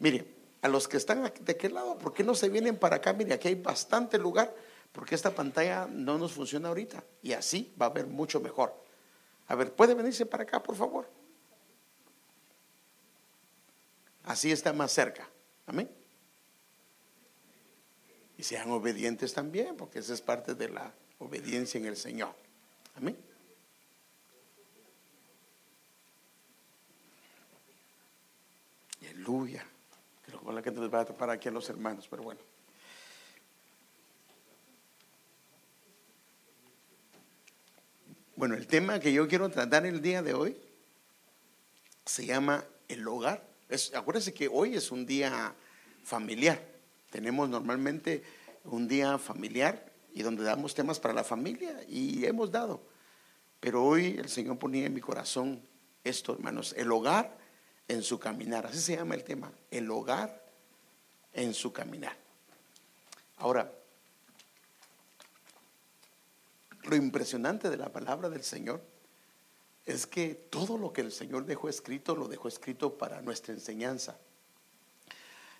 Mire, a los que están de aquel lado, ¿por qué no se vienen para acá? Mire, aquí hay bastante lugar porque esta pantalla no nos funciona ahorita y así va a ver mucho mejor. A ver, ¿puede venirse para acá, por favor? Así está más cerca. Amén. Y sean obedientes también, porque esa es parte de la obediencia en el Señor. Amén. Aleluya. La que nos va a tapar aquí a los hermanos, pero bueno. Bueno, el tema que yo quiero tratar el día de hoy se llama el hogar. Es, acuérdense que hoy es un día familiar. Tenemos normalmente un día familiar y donde damos temas para la familia y hemos dado. Pero hoy el Señor ponía en mi corazón esto, hermanos, el hogar en su caminar. Así se llama el tema, el hogar en su caminar. Ahora, lo impresionante de la palabra del Señor es que todo lo que el Señor dejó escrito, lo dejó escrito para nuestra enseñanza.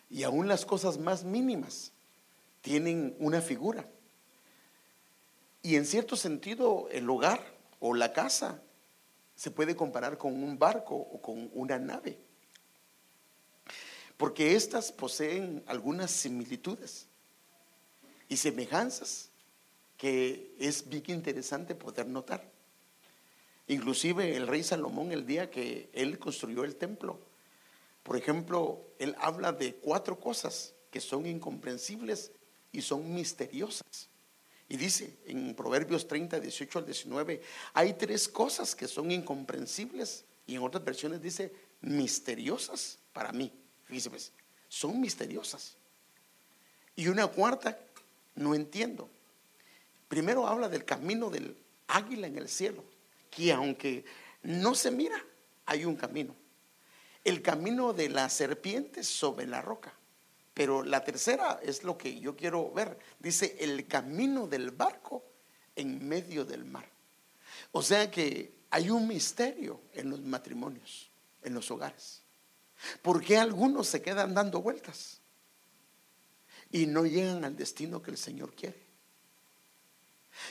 Y aún las cosas más mínimas tienen una figura. Y en cierto sentido, el hogar o la casa se puede comparar con un barco o con una nave. Porque éstas poseen algunas similitudes y semejanzas que es bien interesante poder notar. Inclusive el rey Salomón el día que él construyó el templo, por ejemplo, él habla de cuatro cosas que son incomprensibles y son misteriosas. Y dice en Proverbios 30, 18 al 19, hay tres cosas que son incomprensibles y en otras versiones dice misteriosas para mí. Pues, son misteriosas. Y una cuarta, no entiendo. Primero habla del camino del águila en el cielo, que aunque no se mira, hay un camino. El camino de la serpiente sobre la roca. Pero la tercera es lo que yo quiero ver. Dice el camino del barco en medio del mar. O sea que hay un misterio en los matrimonios, en los hogares. ¿Por qué algunos se quedan dando vueltas y no llegan al destino que el Señor quiere?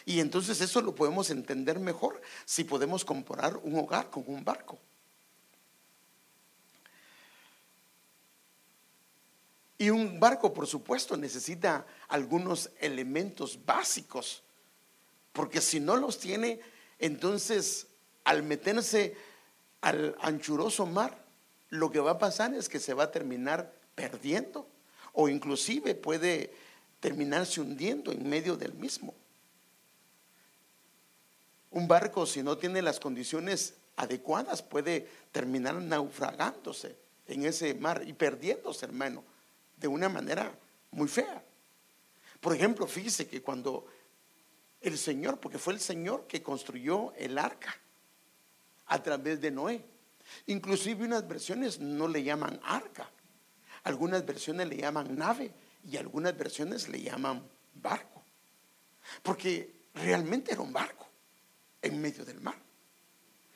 Y entonces eso lo podemos entender mejor si podemos comparar un hogar con un barco. Y un barco, por supuesto, necesita algunos elementos básicos, porque si no los tiene, entonces al meterse al anchuroso mar, lo que va a pasar es que se va a terminar perdiendo o inclusive puede terminarse hundiendo en medio del mismo. Un barco, si no tiene las condiciones adecuadas, puede terminar naufragándose en ese mar y perdiéndose, hermano, de una manera muy fea. Por ejemplo, fíjese que cuando el Señor, porque fue el Señor que construyó el arca a través de Noé, inclusive unas versiones no le llaman arca, algunas versiones le llaman nave y algunas versiones le llaman barco, porque realmente era un barco en medio del mar.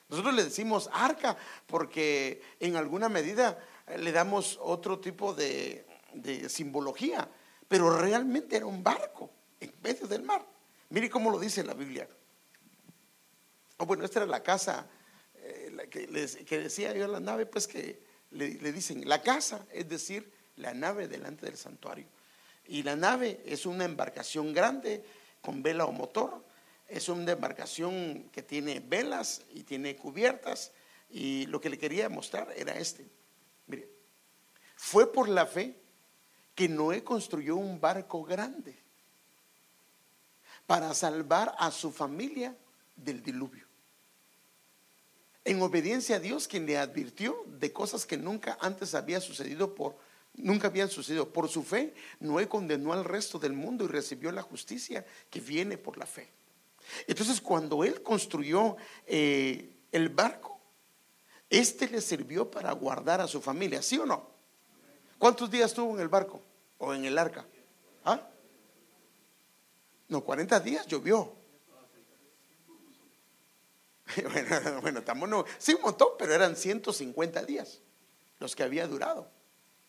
Nosotros le decimos arca porque en alguna medida le damos otro tipo de, simbología, pero realmente era un barco en medio del mar. Mire cómo lo dice la Biblia. Oh, bueno, esta era la casa que, decía yo la nave, pues que le, le dicen la casa, es decir, la nave delante del santuario. Y la nave es una embarcación grande con vela o motor es una embarcación que tiene velas y tiene cubiertas. Y lo que le quería mostrar era este. Mire, fue por la fe que Noé construyó un barco grande para salvar a su familia del diluvio. En obediencia a Dios, quien le advirtió de cosas que nunca antes había sucedido por nunca habían sucedido. Por su fe, Noé condenó al resto del mundo y recibió la justicia que viene por la fe. Entonces, cuando él construyó eh, el barco, este le sirvió para guardar a su familia, ¿sí o no? ¿Cuántos días tuvo en el barco o en el arca? ¿Ah? No, 40 días llovió. bueno, bueno, estamos no, sí un montón, pero eran 150 días los que había durado.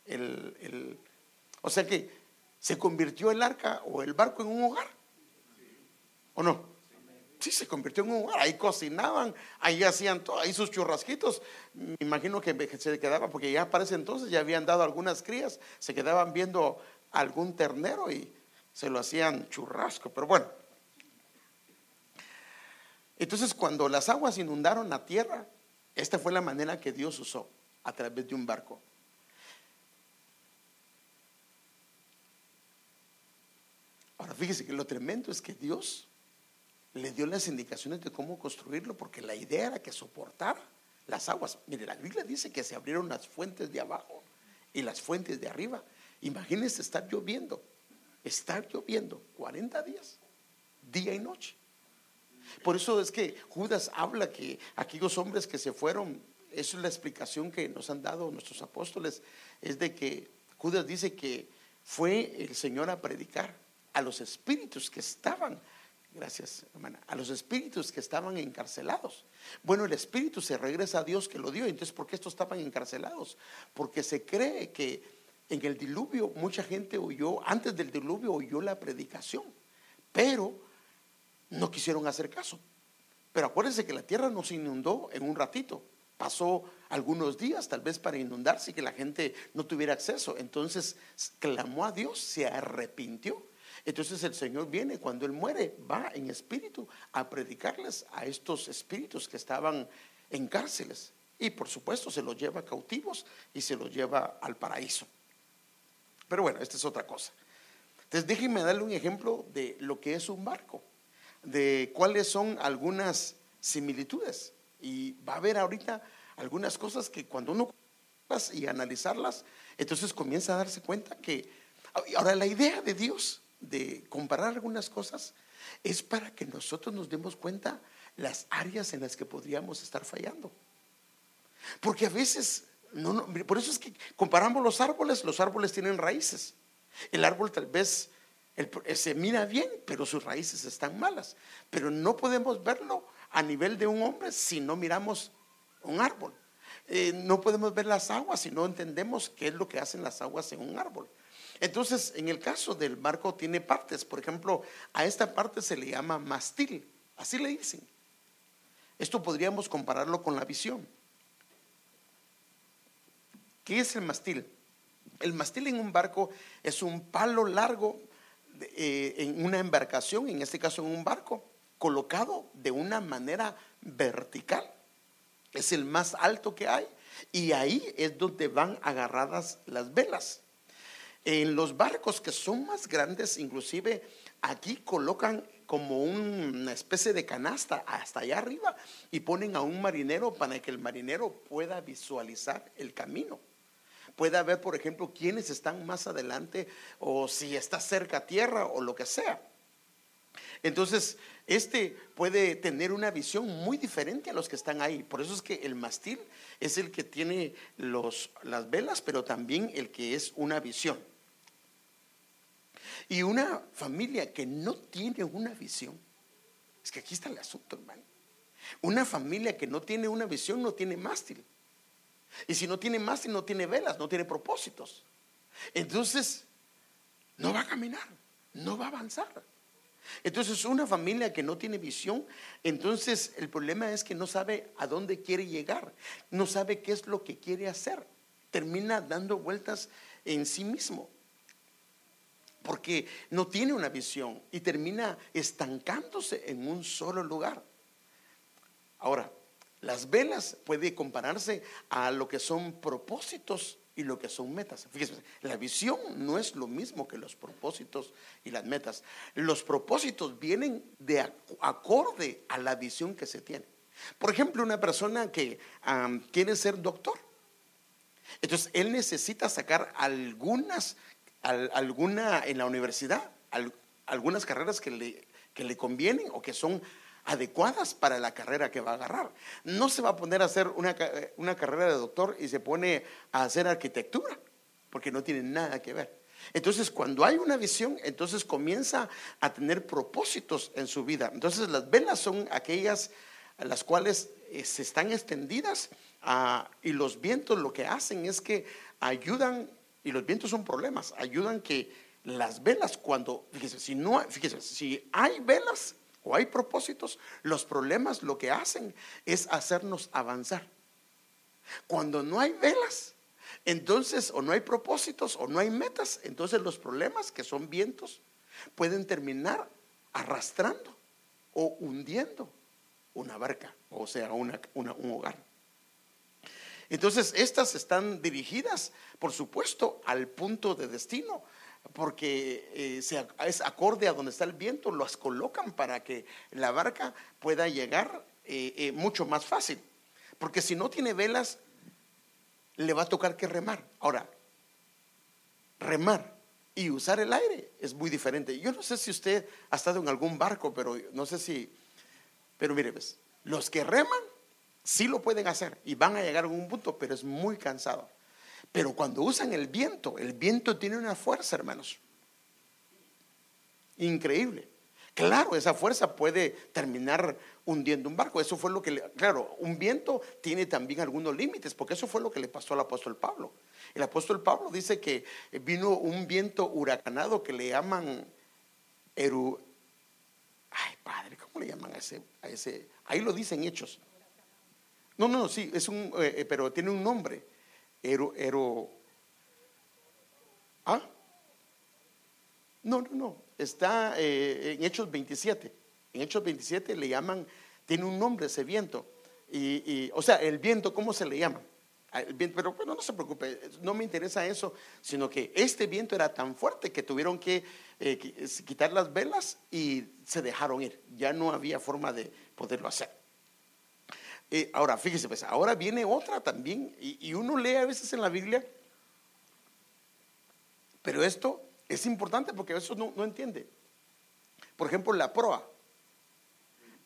el, o sea que se convirtió el arca o el barco en un hogar. ¿O no? Sí, se convirtió en un hogar. Ahí cocinaban, ahí hacían todo, ahí sus churrasquitos. Me imagino que se quedaba, porque ya para ese entonces ya habían dado algunas crías, se quedaban viendo algún ternero y se lo hacían churrasco. Pero bueno, entonces cuando las aguas inundaron la tierra, esta fue la manera que Dios usó a través de un barco. Ahora fíjese que lo tremendo es que Dios le dio las indicaciones de cómo construirlo porque la idea era que soportara las aguas. Mire, la Biblia dice que se abrieron las fuentes de abajo y las fuentes de arriba. Imagínense estar lloviendo, estar lloviendo 40 días, día y noche. Por eso es que Judas habla que aquellos hombres que se fueron, eso es la explicación que nos han dado nuestros apóstoles, es de que Judas dice que fue el Señor a predicar a los espíritus que estaban, gracias hermana, a los espíritus que estaban encarcelados. Bueno, el espíritu se regresa a Dios que lo dio, entonces ¿por qué estos estaban encarcelados? Porque se cree que en el diluvio mucha gente oyó, antes del diluvio oyó la predicación, pero no quisieron hacer caso. Pero acuérdense que la tierra no se inundó en un ratito. Pasó algunos días tal vez para inundarse y que la gente no tuviera acceso. Entonces clamó a Dios, se arrepintió. Entonces el Señor viene, cuando Él muere, va en espíritu a predicarles a estos espíritus que estaban en cárceles. Y por supuesto se los lleva cautivos y se los lleva al paraíso. Pero bueno, esta es otra cosa. Entonces déjenme darle un ejemplo de lo que es un barco de cuáles son algunas similitudes. Y va a haber ahorita algunas cosas que cuando uno y analizarlas, entonces comienza a darse cuenta que ahora la idea de Dios de comparar algunas cosas es para que nosotros nos demos cuenta las áreas en las que podríamos estar fallando. Porque a veces, no, por eso es que comparamos los árboles, los árboles tienen raíces. El árbol tal vez eh, se mira bien, pero sus raíces están malas. Pero no podemos verlo a nivel de un hombre si no miramos un árbol. Eh, no podemos ver las aguas si no entendemos qué es lo que hacen las aguas en un árbol. Entonces, en el caso del barco tiene partes. Por ejemplo, a esta parte se le llama mastil. Así le dicen. Esto podríamos compararlo con la visión. ¿Qué es el mastil? El mastil en un barco es un palo largo eh, en una embarcación, en este caso en un barco, colocado de una manera vertical. Es el más alto que hay y ahí es donde van agarradas las velas. En los barcos que son más grandes, inclusive aquí colocan como una especie de canasta hasta allá arriba y ponen a un marinero para que el marinero pueda visualizar el camino pueda ver, por ejemplo, quiénes están más adelante o si está cerca a tierra o lo que sea. Entonces, este puede tener una visión muy diferente a los que están ahí. Por eso es que el mastil es el que tiene los, las velas, pero también el que es una visión. Y una familia que no tiene una visión, es que aquí está el asunto, hermano. Una familia que no tiene una visión no tiene mástil. Y si no tiene más, no tiene velas, no tiene propósitos. Entonces, no va a caminar, no va a avanzar. Entonces, una familia que no tiene visión, entonces el problema es que no sabe a dónde quiere llegar, no sabe qué es lo que quiere hacer. Termina dando vueltas en sí mismo, porque no tiene una visión y termina estancándose en un solo lugar. Ahora, las velas puede compararse a lo que son propósitos y lo que son metas. Fíjese, la visión no es lo mismo que los propósitos y las metas. Los propósitos vienen de acorde a la visión que se tiene. Por ejemplo, una persona que quiere ser doctor. Entonces, él necesita sacar algunas, alguna en la universidad, algunas carreras que le, que le convienen o que son adecuadas para la carrera que va a agarrar. No se va a poner a hacer una, una carrera de doctor y se pone a hacer arquitectura, porque no tiene nada que ver. Entonces, cuando hay una visión, entonces comienza a tener propósitos en su vida. Entonces, las velas son aquellas las cuales eh, se están extendidas y los vientos lo que hacen es que ayudan y los vientos son problemas, ayudan que las velas cuando, fíjese, si no, fíjese, si hay velas o hay propósitos, los problemas lo que hacen es hacernos avanzar. Cuando no hay velas, entonces o no hay propósitos o no hay metas, entonces los problemas que son vientos pueden terminar arrastrando o hundiendo una barca, o sea, un hogar. Entonces, estas están dirigidas, por supuesto, al punto de destino, porque eh, es acorde a donde está el viento, las colocan para que la barca pueda llegar eh, eh, mucho más fácil. Porque si no tiene velas, le va a tocar que remar. Ahora, remar y usar el aire es muy diferente. Yo no sé si usted ha estado en algún barco, pero no sé si, pero mire, ves, los que reman sí lo pueden hacer y van a llegar a un punto, pero es muy cansado. Pero cuando usan el viento, el viento tiene una fuerza, hermanos. Increíble. Claro, esa fuerza puede terminar hundiendo un barco. Eso fue lo que, le, claro, un viento tiene también algunos límites, porque eso fue lo que le pasó al apóstol Pablo. El apóstol Pablo dice que vino un viento huracanado que le llaman Eru. Ay, padre, ¿cómo le llaman a ese? A ese? Ahí lo dicen hechos. No, no, sí, es un, eh, eh, pero tiene un nombre. Ero, ero. ¿Ah? No, no, no. Está eh, en Hechos 27. En Hechos 27 le llaman, tiene un nombre ese viento. Y, o sea, el viento, ¿cómo se le llama? Ah, pero bueno, no se preocupe, no me interesa eso, sino que este viento era tan fuerte que tuvieron que quitar las velas y se dejaron ir. Ya no había forma de poderlo hacer. Eh, ahora, fíjese, pues ahora viene otra también, y, uno lee a veces en la Biblia, pero esto es importante porque veces no, no entiende. Por ejemplo, la proa.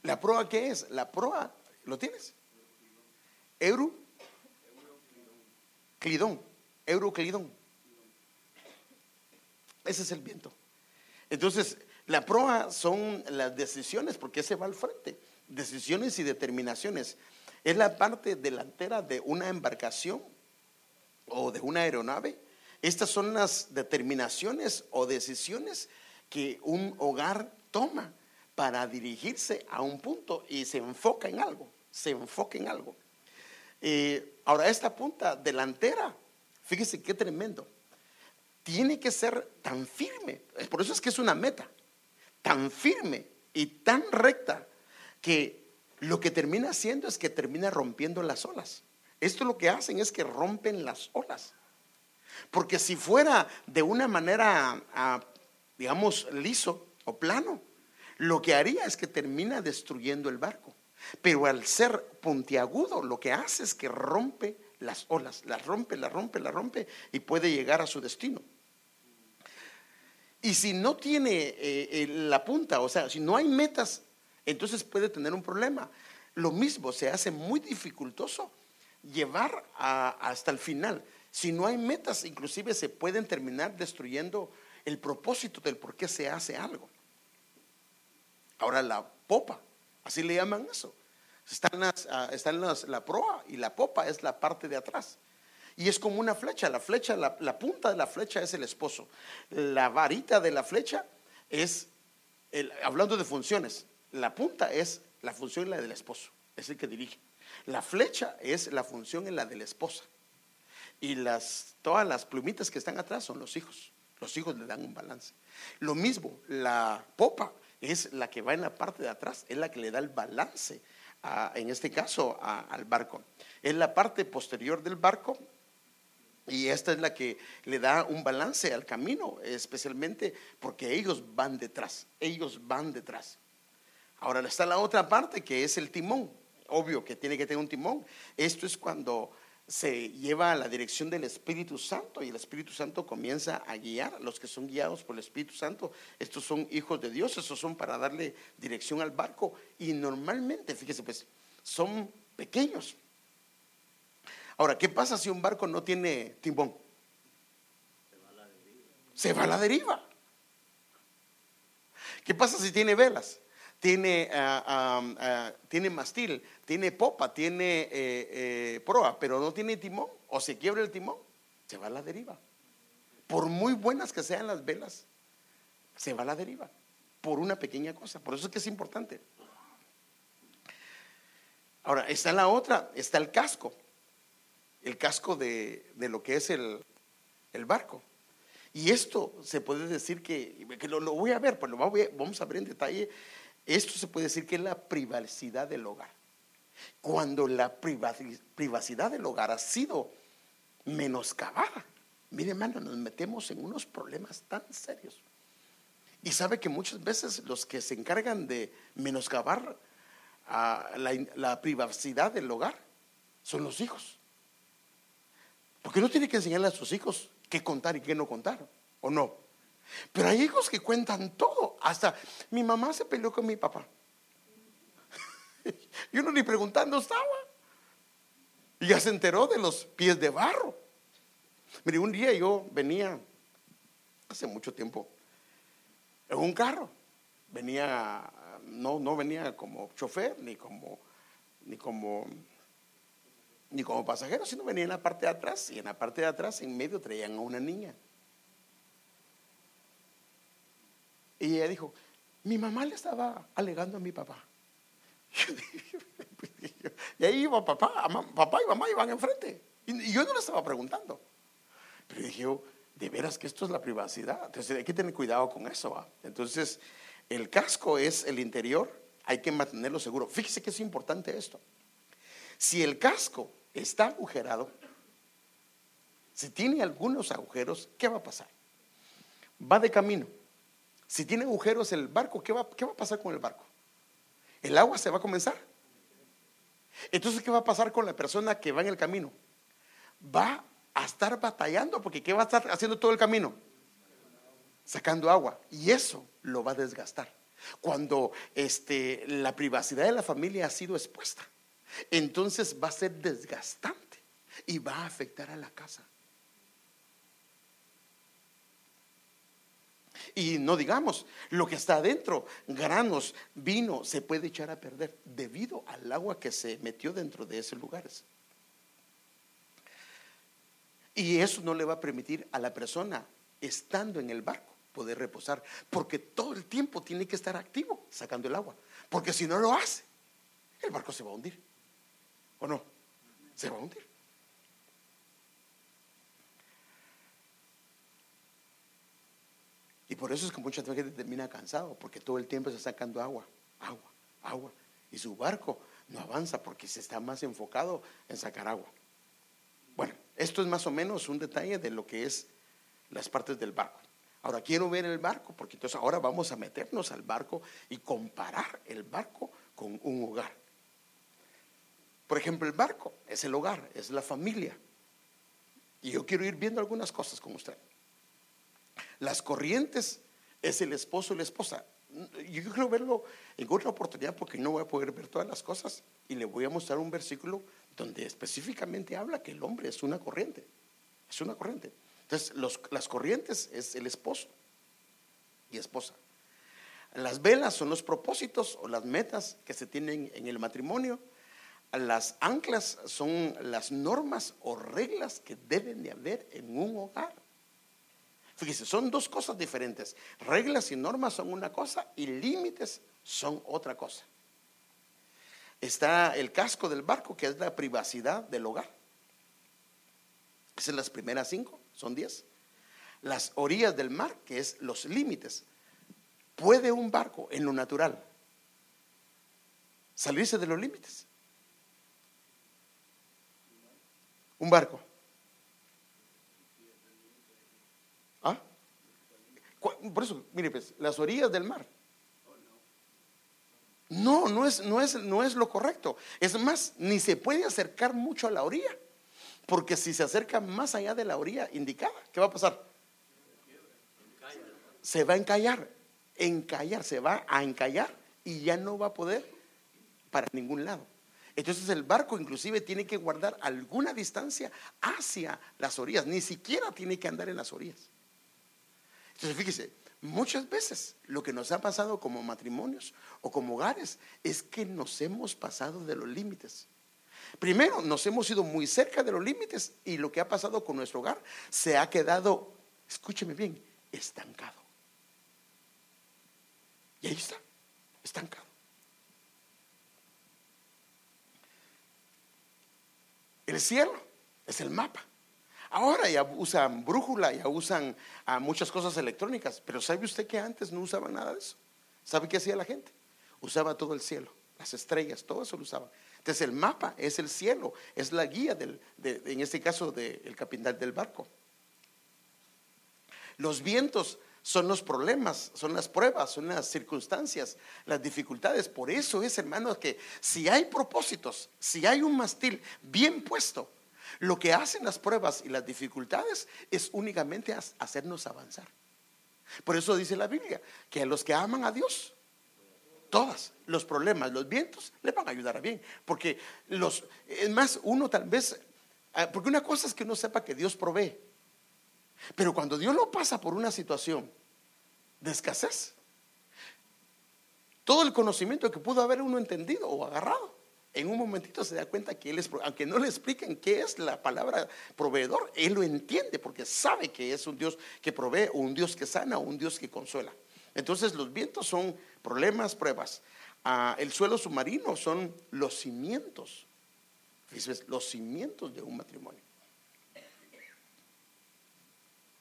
¿La proa qué es? La proa, ¿lo tienes? Euro. Clidón. Euroclidón. Ese es el viento. Entonces, la proa son las decisiones, porque ese va al frente. Decisiones y determinaciones. Es la parte delantera de una embarcación o de una aeronave. Estas son las determinaciones o decisiones que un hogar toma para dirigirse a un punto y se enfoca en algo, se algo. Eh, ahora, esta punta delantera, fíjese qué tremendo, tiene que ser tan firme, por eso es que es una meta, tan firme y tan recta que lo que termina haciendo es que termina rompiendo las olas. Esto lo que hacen es que rompen las olas. Porque si fuera de una manera, ah, digamos, liso o plano, lo que haría es que termina destruyendo el barco. Pero al ser puntiagudo, lo que hace es que rompe las olas, las rompe, las rompe, las rompe y puede llegar a su destino. Y si no tiene eh, eh, la punta, o sea, si no hay metas entonces puede tener un problema. Lo mismo, se hace muy dificultoso llevar hasta el final. Si no hay metas, inclusive se pueden terminar destruyendo el propósito del por qué se hace algo. Ahora la popa, así le llaman eso. Están, las, ah, están la proa y la popa es la parte de atrás. Y es como una flecha. La flecha, la, punta de la flecha es el esposo. La varita de la flecha es, hablando de funciones, la punta es la función en la del esposo, es el que dirige. La flecha es la función en la de la esposa. Y todas las plumitas que están atrás son los hijos. Los hijos le dan un balance. Lo mismo, la popa es la que va en la parte de atrás, es la que le da el balance, en este caso, al barco. Es la parte posterior del barco y esta es la que le da un balance al camino, especialmente porque ellos van detrás, ellos van detrás. Ahora está la otra parte que es el timón. Obvio que tiene que tener un timón. Esto es cuando se lleva a la dirección del Espíritu Santo y el Espíritu Santo comienza a guiar. Los que son guiados por el Espíritu Santo, estos son hijos de Dios, estos son para darle dirección al barco. Y normalmente, fíjese, pues son pequeños. Ahora, ¿qué pasa si un barco no tiene timón? Se va a la deriva. Se va a la deriva. ¿Qué pasa si tiene velas? Tiene, ah, ah, tiene mastil, tiene popa, tiene eh, eh, proa, pero no tiene timón, o se quiebra el timón, se va a la deriva. por muy buenas que sean las velas, se va a la deriva por una pequeña cosa. Por eso es que es importante. Ahora, está la otra, está el casco, el casco de, lo que es el, barco. Y esto se puede decir que, que lo, voy a ver, pues lo vamos a ver en detalle. Esto se puede decir que es la privacidad del hogar. Cuando la privacidad del hogar ha sido menoscabada, mire hermano, nos metemos en unos problemas tan serios. Y sabe que muchas veces los que se encargan de menoscabar la, privacidad del hogar son los hijos. Porque no tiene que enseñarle a sus hijos qué contar y qué no contar, ¿o no? Pero hay hijos que cuentan todo. Hasta mi mamá se peleó con mi papá. y uno ni preguntando estaba. Y ya se enteró de los pies de barro. Mire, un día yo venía, hace mucho tiempo, en un carro. Venía, no, no venía como chofer, ni como, ni como, ni como pasajero, sino venía en la parte de atrás. Y en la parte de atrás, en medio, traían a una niña. Y ella dijo, mi mamá le estaba alegando a mi papá. y ahí iba papá, papá y mamá iban enfrente. Y yo no le estaba preguntando. Pero dije de veras que esto es la privacidad. Entonces hay que tener cuidado con eso. Entonces, el casco es el interior, hay que mantenerlo seguro. Fíjese que es importante esto. Si el casco está agujerado, si tiene algunos agujeros, ¿qué va a pasar? Va de camino. Si tiene agujeros el barco, ¿qué va, a pasar con el barco? El agua se va a comenzar. Entonces, ¿qué va a pasar con la persona que va en el camino? Va a estar batallando porque ¿qué va a estar haciendo todo el camino? Sacando agua. Y eso lo va a desgastar. Cuando este, la privacidad de la familia ha sido expuesta, entonces va a ser desgastante y va a afectar a la casa. Y no digamos, lo que está adentro, granos, vino, se puede echar a perder debido al agua que se metió dentro de esos lugares. Y eso no le va a permitir a la persona, estando en el barco, poder reposar, porque todo el tiempo tiene que estar activo sacando el agua, porque si no lo hace, el barco se va a hundir. ¿O no? Se va a hundir. Por eso es que muchas veces termina cansado, porque todo el tiempo está sacando agua, agua, agua. Y su barco no avanza porque se está más enfocado en sacar agua. Bueno, esto es más o menos un detalle de lo que es las partes del barco. Ahora quiero ver el barco, porque entonces ahora vamos a meternos al barco y comparar el barco con un hogar. Por ejemplo, el barco es el hogar, es la familia. Y yo quiero ir viendo algunas cosas con usted. Las corrientes es el esposo y la esposa. Yo quiero verlo en otra oportunidad porque no voy a poder ver todas las cosas y le voy a mostrar un versículo donde específicamente habla que el hombre es una corriente. Es una corriente. Entonces, las corrientes es el esposo y esposa. Las velas son los propósitos o las metas que se tienen en el matrimonio. Las anclas son las normas o reglas que deben de haber en un hogar. Fíjese, son dos cosas diferentes. Reglas y normas son una cosa y límites son otra cosa. Está el casco del barco, que es la privacidad del hogar. Esas son las primeras cinco, son diez. Las orillas del mar, que es los límites. ¿Puede un barco en lo natural salirse de los límites? Un barco. ¿Ah? Por eso, mire, pues, las orillas del mar no, no es, no, es, no es lo correcto. Es más, ni se puede acercar mucho a la orilla. Porque si se acerca más allá de la orilla indicada, ¿qué va a pasar? Se va a encallar, encallar, se va a encallar y ya no va a poder para ningún lado. Entonces el barco inclusive tiene que guardar alguna distancia hacia las orillas, ni siquiera tiene que andar en las orillas. Entonces fíjese, Muchas veces lo que nos ha pasado como matrimonios o como hogares es que nos hemos pasado de los límites. Primero, nos hemos ido muy cerca de los límites y lo que ha pasado con nuestro hogar se ha quedado escúcheme bien, estancado. Y ahí está, estancado. El cielo es el mapa. Ahora ya usan brújula, ya usan ah, muchas cosas electrónicas, pero ¿sabe usted que antes no usaban nada de eso? ¿Sabe qué hacía la gente? Usaba todo el cielo, las estrellas, todo eso lo usaban. Entonces el mapa es el cielo, es la guía del, en este caso del capitán del barco. Los vientos son los problemas, son las pruebas, son las circunstancias, las dificultades. Por eso es, hermano, que si hay propósitos, si hay un mastil bien puesto, lo que hacen las pruebas y las dificultades es únicamente hacernos avanzar. Por eso dice la Biblia que a los que aman a Dios, todas los problemas, los vientos, le van a ayudar a bien. Porque los, es más, uno tal vez, ah, porque una cosa es que uno sepa que Dios provee. Pero cuando Dios lo pasa por una situación de escasez, todo el conocimiento que pudo haber uno entendido o agarrado, en un momentito se da cuenta que él es, aunque no le expliquen qué es la palabra proveedor, él lo entiende porque sabe que es un Dios que provee, un Dios que sana, un Dios que consuela. Entonces los vientos son problemas, pruebas. Ah, el suelo submarino son los cimientos, los cimientos de un matrimonio.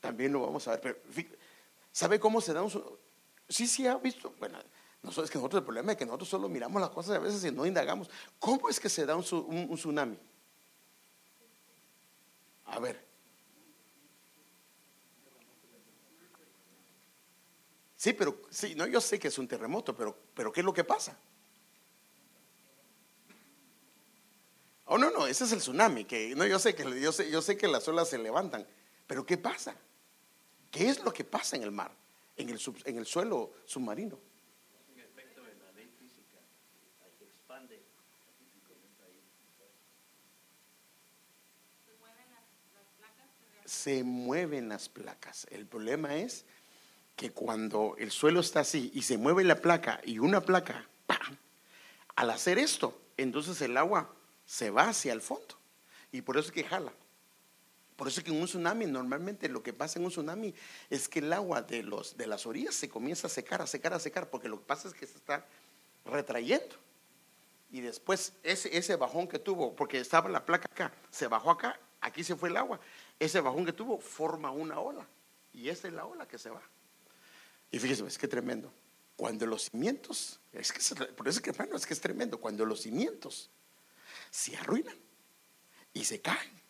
También lo vamos a ver. ¿Sabe cómo se da un... Sí, sí, ha visto. Bueno, es que nosotros el problema es que nosotros solo miramos las cosas a veces y no indagamos. ¿Cómo es que se da un, tsunami? A ver. Sí, pero sí, no, yo sé que es un terremoto, pero, pero ¿qué es lo que pasa? Oh, no, no, ese es el tsunami, que no, yo sé que yo sé, yo sé que las olas se levantan, pero ¿qué pasa? ¿Qué es lo que pasa en el mar, en el, en el suelo submarino? Se mueven las placas. El problema es que cuando el suelo está así y se mueve la placa y una placa, al hacer esto, entonces el agua se va hacia el fondo. Y por eso es que jala. Por eso es que en un tsunami, normalmente lo que pasa en un tsunami es que el agua de, los, de las orillas se comienza a secar, a secar, a secar, porque lo que pasa es que se está retrayendo. Y después ese, ese bajón que tuvo, porque estaba la placa acá, se bajó acá, aquí se fue el agua ese bajón que tuvo forma una ola. Y esta es la ola que se va. Y fíjese, es que tremendo. Cuando los cimientos, es que, por eso es que es que es tremendo. Cuando los cimientos se arruinan y se caen,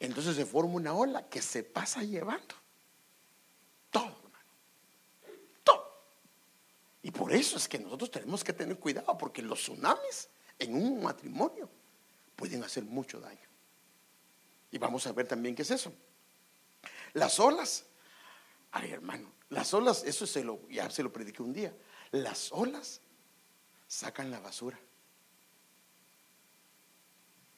entonces se forma una ola que se pasa llevando todo, hermano. Todo. Y por eso es que nosotros tenemos que tener cuidado, porque los tsunamis en un matrimonio pueden hacer mucho daño. Y vamos a ver también qué es eso. Las olas. Ay, hermano, las olas, eso se lo, ya se lo prediqué un día. Las olas sacan la basura.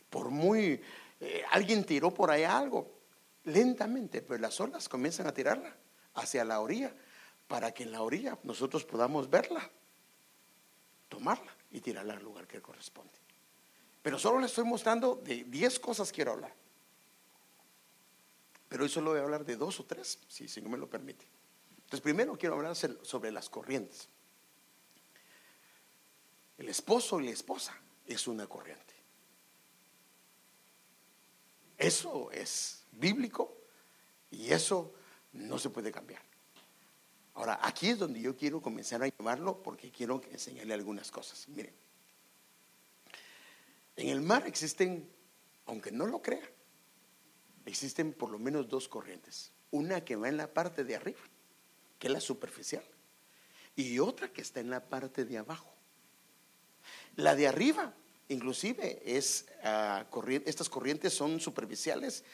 Por muy, eh, alguien tiró por ahí algo, lentamente, pero las olas comienzan a tirarla hacia la orilla para que en la orilla nosotros podamos verla, tomarla y tirarla al lugar que corresponde. Pero solo le estoy mostrando de 10 cosas quiero hablar. Pero hoy solo voy a hablar de dos o tres, si, no me lo permite. Entonces, primero quiero hablar sobre las corrientes. El esposo y la esposa es una corriente. Eso es bíblico y eso no se puede cambiar. Ahora, aquí es donde yo quiero comenzar a llevarlo porque quiero enseñarle algunas cosas. Miren, en el mar existen, aunque no lo crean, existen por lo menos dos corrientes. Una que va en la parte de arriba, que es la superficial, y otra que está en la parte de abajo. La de arriba, inclusive, es uh, estas corrientes son superficiales,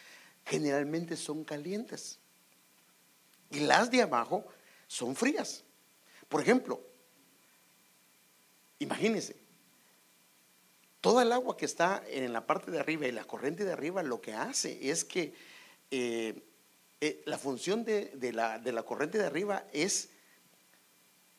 generalmente son calientes. Y las de abajo son frías. Por ejemplo, imagínense, Toda el agua que está en la parte de arriba y la corriente de arriba lo que hace es que eh, eh, la función de, la, corriente de arriba es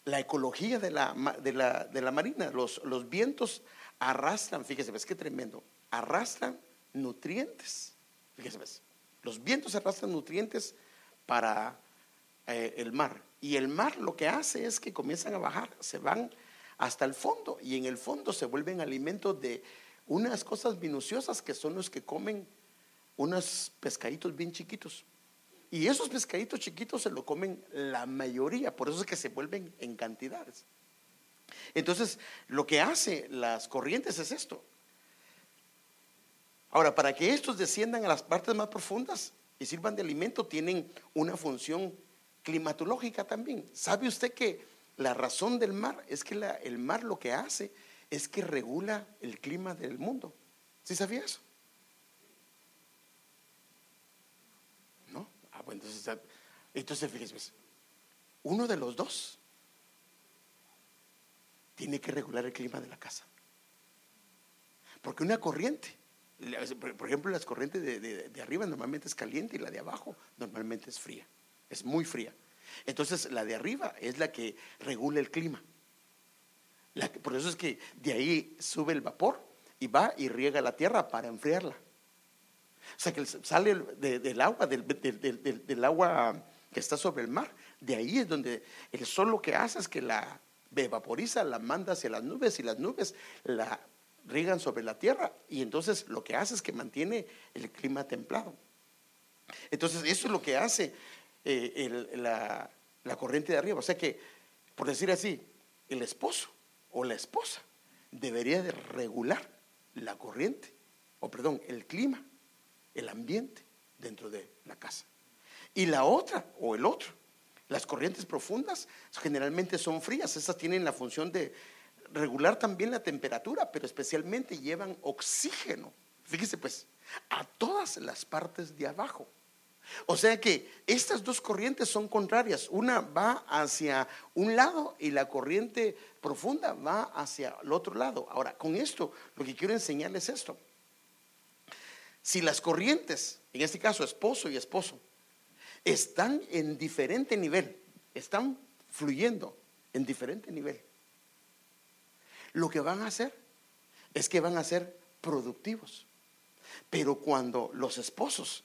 la ecología de la, marina. Los, los, vientos arrastran, fíjese, ves qué tremendo, arrastran nutrientes. Fíjese, ves, los vientos arrastran nutrientes para eh, el mar. Y el mar lo que hace es que comienzan a bajar, se van hasta el fondo y en el fondo se vuelven alimentos de unas cosas minuciosas que son los que comen unos pescaditos bien chiquitos. Y esos pescaditos chiquitos se lo comen la mayoría, por eso es que se vuelven en cantidades. Entonces, lo que hace las corrientes es esto. Ahora, para que estos desciendan a las partes más profundas y sirvan de alimento, tienen una función climatológica también. ¿Sabe usted que la razón del mar es que el mar lo que hace es que regula el clima del mundo? ¿Sí sabía eso? ¿No? Ah, bueno, entonces, entonces fíjese, pues, uno de los dos tiene que regular el clima de la casa. Porque una corriente, por ejemplo, las corrientes de, arriba normalmente es caliente y la de abajo normalmente es fría, es muy fría. Entonces la de arriba es la que regula el clima. por eso es que de ahí sube el vapor y va y riega la tierra para enfriarla. O sea que sale del agua, del, del, agua que está sobre el mar. De ahí es donde el sol lo que hace es que la evaporiza, la manda hacia las nubes y las nubes la riegan sobre la tierra y entonces lo que hace es que mantiene el clima templado. Entonces eso es lo que hace eh, la, corriente de arriba. O sea que, por decir así, el esposo o la esposa debería de regular la corriente, o perdón, el clima, el ambiente dentro de la casa. Y la otra o el otro las corrientes profundas generalmente son frías, esas tienen la función de regular también la temperatura, pero especialmente llevan oxígeno. Fíjese pues, a todas las partes de abajo. O sea que estas dos corrientes son contrarias. Una va hacia un lado y la corriente profunda va hacia el otro lado. Ahora, con esto lo que quiero enseñarles es esto. Si las corrientes, en este caso esposo y esposo, están en diferente nivel, están fluyendo en diferente nivel. Lo que van a hacer es que van a ser productivos. Pero cuando los esposos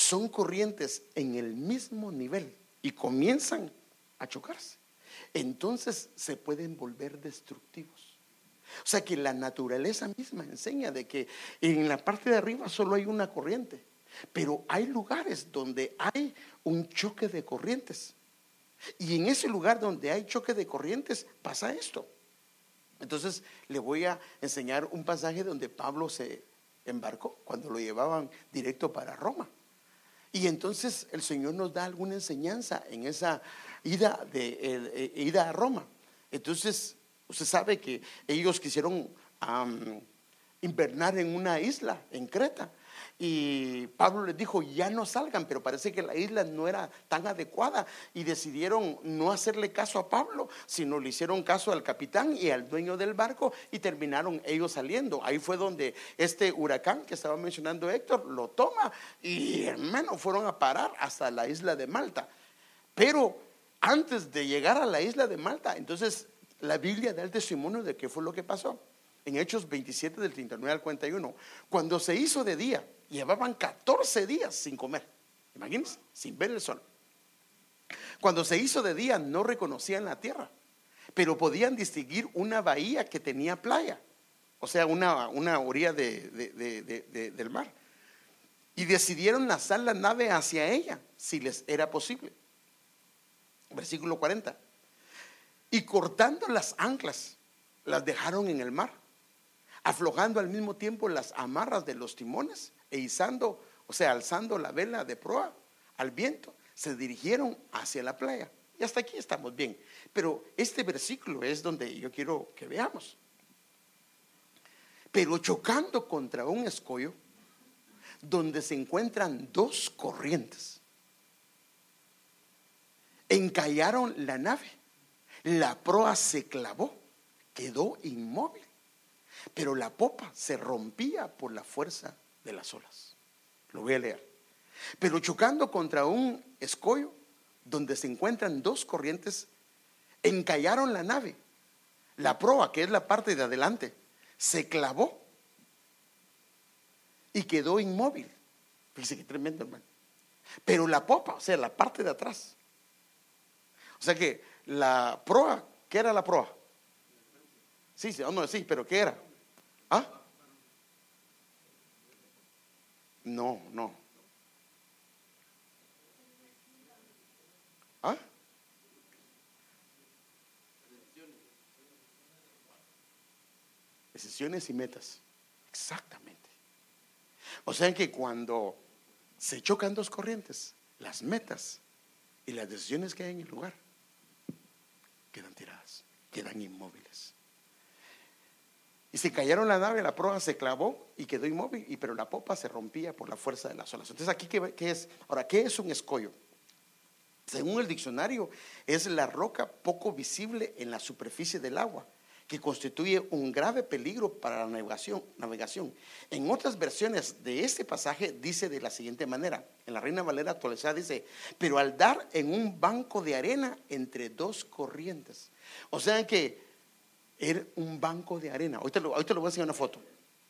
son corrientes en el mismo nivel y comienzan a chocarse, entonces se pueden volver destructivos. O sea que la naturaleza misma enseña de que en la parte de arriba solo hay una corriente pero hay lugares donde hay un choque de corrientes. Y en ese lugar donde hay choque de corrientes pasa esto. Entonces le voy a enseñar un pasaje donde Pablo se embarcó cuando lo llevaban directo para Roma. Y entonces el Señor nos da alguna enseñanza en esa ida, de, eh, ida a Roma. Entonces, usted sabe que ellos quisieron invernar en una isla, en Creta. Y Pablo les dijo, ya no salgan, pero parece que la isla no era tan adecuada y decidieron no hacerle caso a Pablo, sino le hicieron caso al capitán y al dueño del barco y terminaron ellos saliendo. Ahí fue donde este huracán que estaba mencionando Héctor lo toma y hermano fueron a parar hasta la isla de Malta. Pero antes de llegar a la isla de Malta, entonces la Biblia da el testimonio de qué fue lo que pasó. En Hechos 27 del 39 al 41, cuando se hizo de día, Llevaban 14 días sin comer. Imagínense, sin ver el sol. Cuando se hizo de día no reconocían la tierra, pero podían distinguir una bahía que tenía playa, o sea, una, orilla del mar. Y decidieron lanzar la nave hacia ella, si les era posible. Versículo 40. Y cortando las anclas, las dejaron en el mar, aflojando al mismo tiempo las amarras de los timones e izando, o sea, alzando la vela de proa al viento, se dirigieron hacia la playa. Y hasta aquí estamos bien. Pero este versículo es donde yo quiero que veamos. Pero chocando contra un escollo, donde se encuentran dos corrientes, encallaron la nave, la proa se clavó, quedó inmóvil, pero la popa se rompía por la fuerza de las olas. Lo voy a leer. Pero chocando contra un escollo donde se encuentran dos corrientes, encallaron la nave. La proa, que es la parte de adelante, se clavó y quedó inmóvil. Fíjese qué tremendo, hermano. Pero la popa, o sea, la parte de atrás. O sea que la proa, ¿qué era la proa? Sí, sí, no, sí, pero ¿qué era? ¿Ah? No, no. ¿Ah? Decisiones y metas. Exactamente. O sea que cuando se chocan dos corrientes, las metas y las decisiones que hay en el lugar quedan tiradas, quedan inmóviles. Y se cayeron la nave, la proa se clavó y quedó inmóvil, y, pero la popa se rompía por la fuerza de las olas. Entonces, aquí, ¿qué, es? Ahora, ¿qué es un escollo? Según el diccionario, es la roca poco visible en la superficie del agua que constituye un grave peligro para la navegación, navegación. En otras versiones de este pasaje dice de la siguiente manera, en la Reina Valera actualizada dice, pero al dar en un banco de arena entre dos corrientes. O sea que era un banco de arena. Ahorita lo, lo voy a enseñar una foto.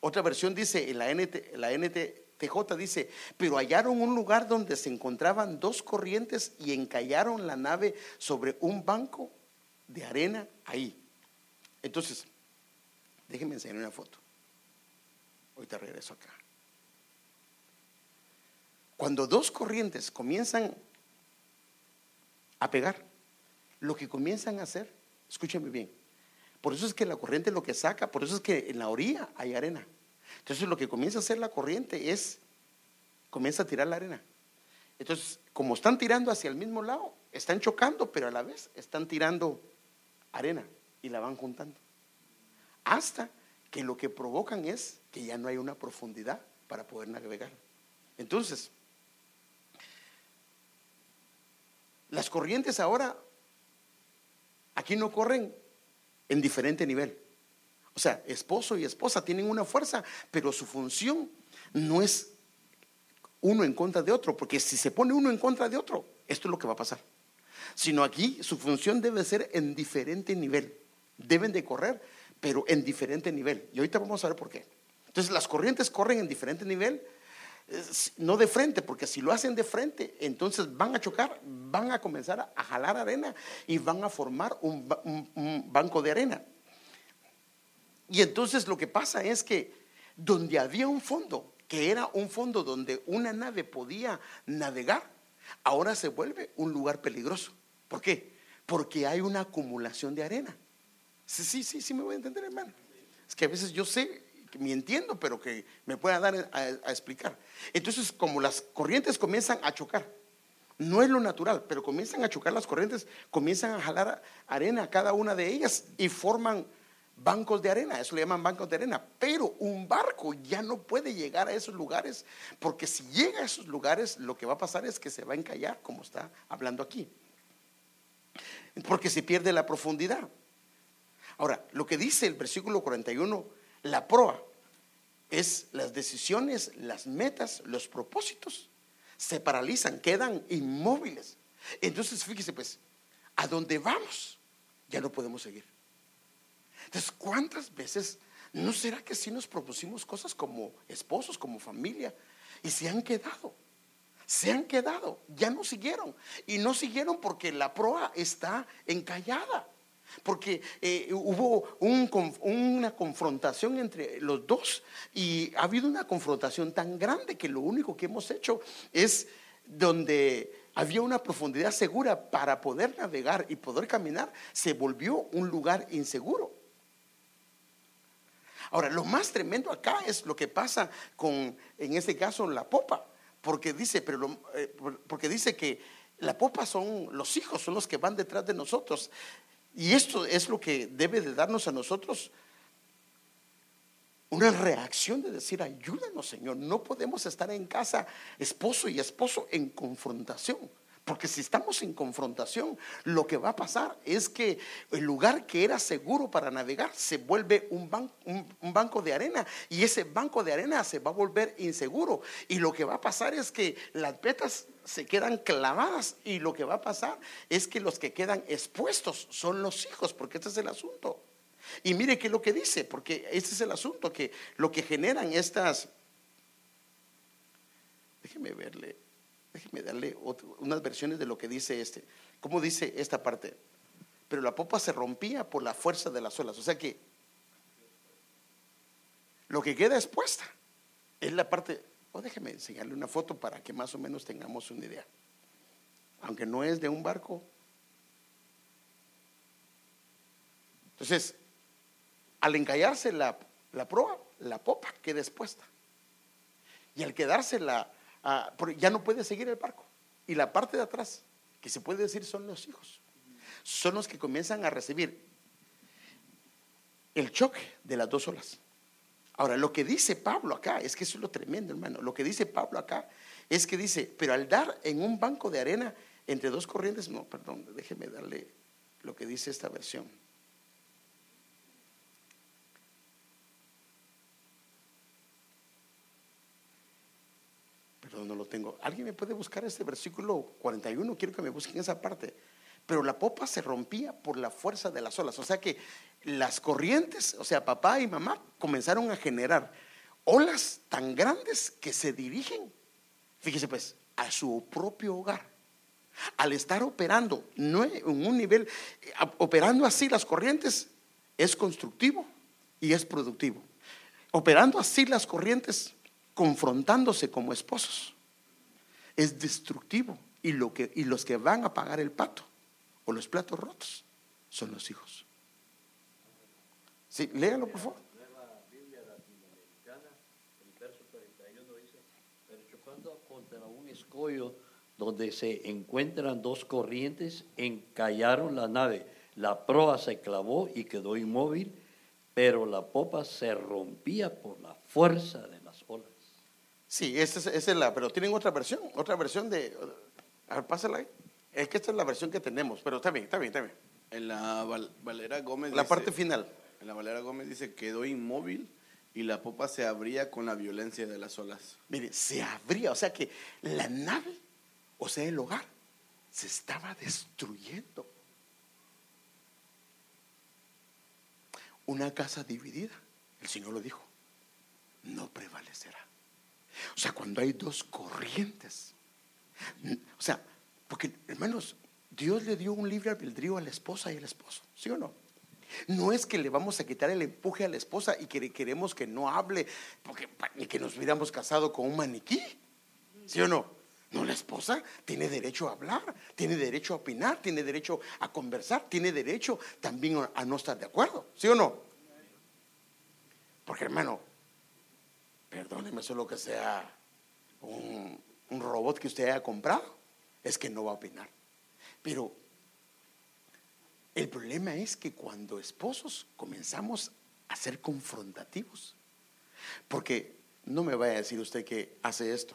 Otra versión dice, en la, NT, la NTJ dice, pero hallaron un lugar donde se encontraban dos corrientes y encallaron la nave sobre un banco de arena ahí. Entonces, déjenme enseñar una foto. Ahorita regreso acá. Cuando dos corrientes comienzan a pegar, lo que comienzan a hacer, escúchenme bien, por eso es que la corriente lo que saca, por eso es que en la orilla hay arena. Entonces lo que comienza a hacer la corriente es, comienza a tirar la arena. Entonces, como están tirando hacia el mismo lado, están chocando, pero a la vez están tirando arena y la van juntando. Hasta que lo que provocan es que ya no hay una profundidad para poder navegar. Entonces, las corrientes ahora aquí no corren en diferente nivel. O sea, esposo y esposa tienen una fuerza, pero su función no es uno en contra de otro, porque si se pone uno en contra de otro, esto es lo que va a pasar. Sino aquí su función debe ser en diferente nivel deben de correr, pero en diferente nivel. Y ahorita vamos a ver por qué. Entonces las corrientes corren en diferente nivel, no de frente, porque si lo hacen de frente, entonces van a chocar, van a comenzar a jalar arena y van a formar un, banco de arena. Y entonces lo que pasa es que donde había un fondo, que era un fondo donde una nave podía navegar, ahora se vuelve un lugar peligroso. ¿Por qué? Porque hay una acumulación de arena. Sí, sí, sí, sí me voy a entender, hermano. Es que a veces yo sé, me entiendo, pero que me pueda dar a, explicar. Entonces, como las corrientes comienzan a chocar, no es lo natural, pero comienzan a chocar las corrientes, comienzan a jalar arena a cada una de ellas y forman bancos de arena, eso le llaman bancos de arena, pero un barco ya no puede llegar a esos lugares, porque si llega a esos lugares, lo que va a pasar es que se va a encallar, como está hablando aquí, porque se pierde la profundidad. Ahora, lo que dice el versículo 41, la proa, es las decisiones, las metas, los propósitos, se paralizan, quedan inmóviles. Entonces, fíjese pues, a dónde vamos, ya no podemos seguir. Entonces, ¿cuántas veces no será que si nos propusimos cosas como esposos, como familia, y se han quedado? Se han quedado, ya no siguieron. Y no siguieron porque la proa está encallada. Porque eh, hubo una confrontación entre los dos y ha habido una confrontación tan grande que lo único que hemos hecho es donde había una profundidad segura para poder navegar y poder caminar, se volvió un lugar inseguro. Ahora, lo más tremendo acá es lo que pasa con, en este caso, la popa, porque dice, pero eh, porque dice que la popa son los hijos, son los que van detrás de nosotros. Y esto es lo que debe de darnos a nosotros una reacción de decir, ayúdanos Señor, no podemos estar en casa esposo y esposo en confrontación. Porque si estamos en confrontación, lo que va a pasar es que el lugar que era seguro para navegar se vuelve un, banco de arena y ese banco de arena se va a volver inseguro. Y lo que va a pasar es que las vetas se quedan clavadas y lo que va a pasar es que los que quedan expuestos son los hijos, porque este es el asunto. Y mire qué es lo que dice, porque este es el asunto, que lo que generan estas, déjeme verle, déjeme darle unas versiones de lo que dice este. ¿Cómo dice esta parte? Pero la popa se rompía por la fuerza de las olas. O sea que lo que queda expuesta es la parte. O déjeme enseñarle una foto para que más o menos tengamos una idea. Aunque no es de un barco. Entonces, al encallarse la, la proa, la popa queda expuesta. Y al quedarse la, ah, ya no puede seguir el barco. Y la parte de atrás, que se puede decir son los hijos, son los que comienzan a recibir el choque de las dos olas. Ahora, lo que dice Pablo acá, es que eso es lo tremendo, hermano. Lo que dice Pablo acá es que dice, pero al dar en un banco de arena entre dos corrientes, no, perdón, déjeme darle lo que dice esta versión. Perdón, no lo tengo. ¿Alguien me puede buscar este versículo 41? Quiero que me busquen esa parte. Pero la popa se rompía por la fuerza de las olas. O sea que las corrientes, o sea, papá y mamá comenzaron a generar olas tan grandes que se dirigen, fíjese pues, a su propio hogar. Al estar operando no en un nivel, eh, operando así las corrientes, es constructivo y es productivo. Operando así las corrientes, confrontándose como esposos, es destructivo. Y, lo que, y los que van a pagar el pato o los platos rotos son los hijos. Sí, léalo por favor. Nueva Biblia latinoamericana, el verso 41 dice, pero chocando contra un escollo donde se encuentran dos corrientes, encallaron la nave. La proa se clavó y quedó inmóvil, pero la popa se rompía por la fuerza de las olas. Sí, esa es, la, pero tienen otra versión, otra versión de, a ver, pásala ahí. Es que esta es la versión que tenemos, pero está bien, está bien, está bien. En la Valera Gómez. La parte final. En la Valera Gómez dice, quedó inmóvil y la popa se abría con la violencia de las olas. Mire, se abría, o sea que la nave, o sea, el hogar, se estaba destruyendo. Una casa dividida, el Señor lo dijo, no prevalecerá. O sea, cuando hay dos corrientes, o sea, porque hermanos, Dios le dio un libre albedrío a la esposa y al esposo, ¿sí o no? No es que le vamos a quitar el empuje a la esposa y que queremos que no hable, porque ni que nos hubiéramos casado con un maniquí. ¿Sí o no? No, la esposa tiene derecho a hablar, tiene derecho a opinar, tiene derecho a conversar, tiene derecho también a no estar de acuerdo. ¿Sí o no? Porque hermano, perdóneme solo que sea un robot que usted haya comprado, es que no va a opinar. Pero el problema es que cuando esposos comenzamos a ser confrontativos, porque no me vaya a decir usted que hace esto,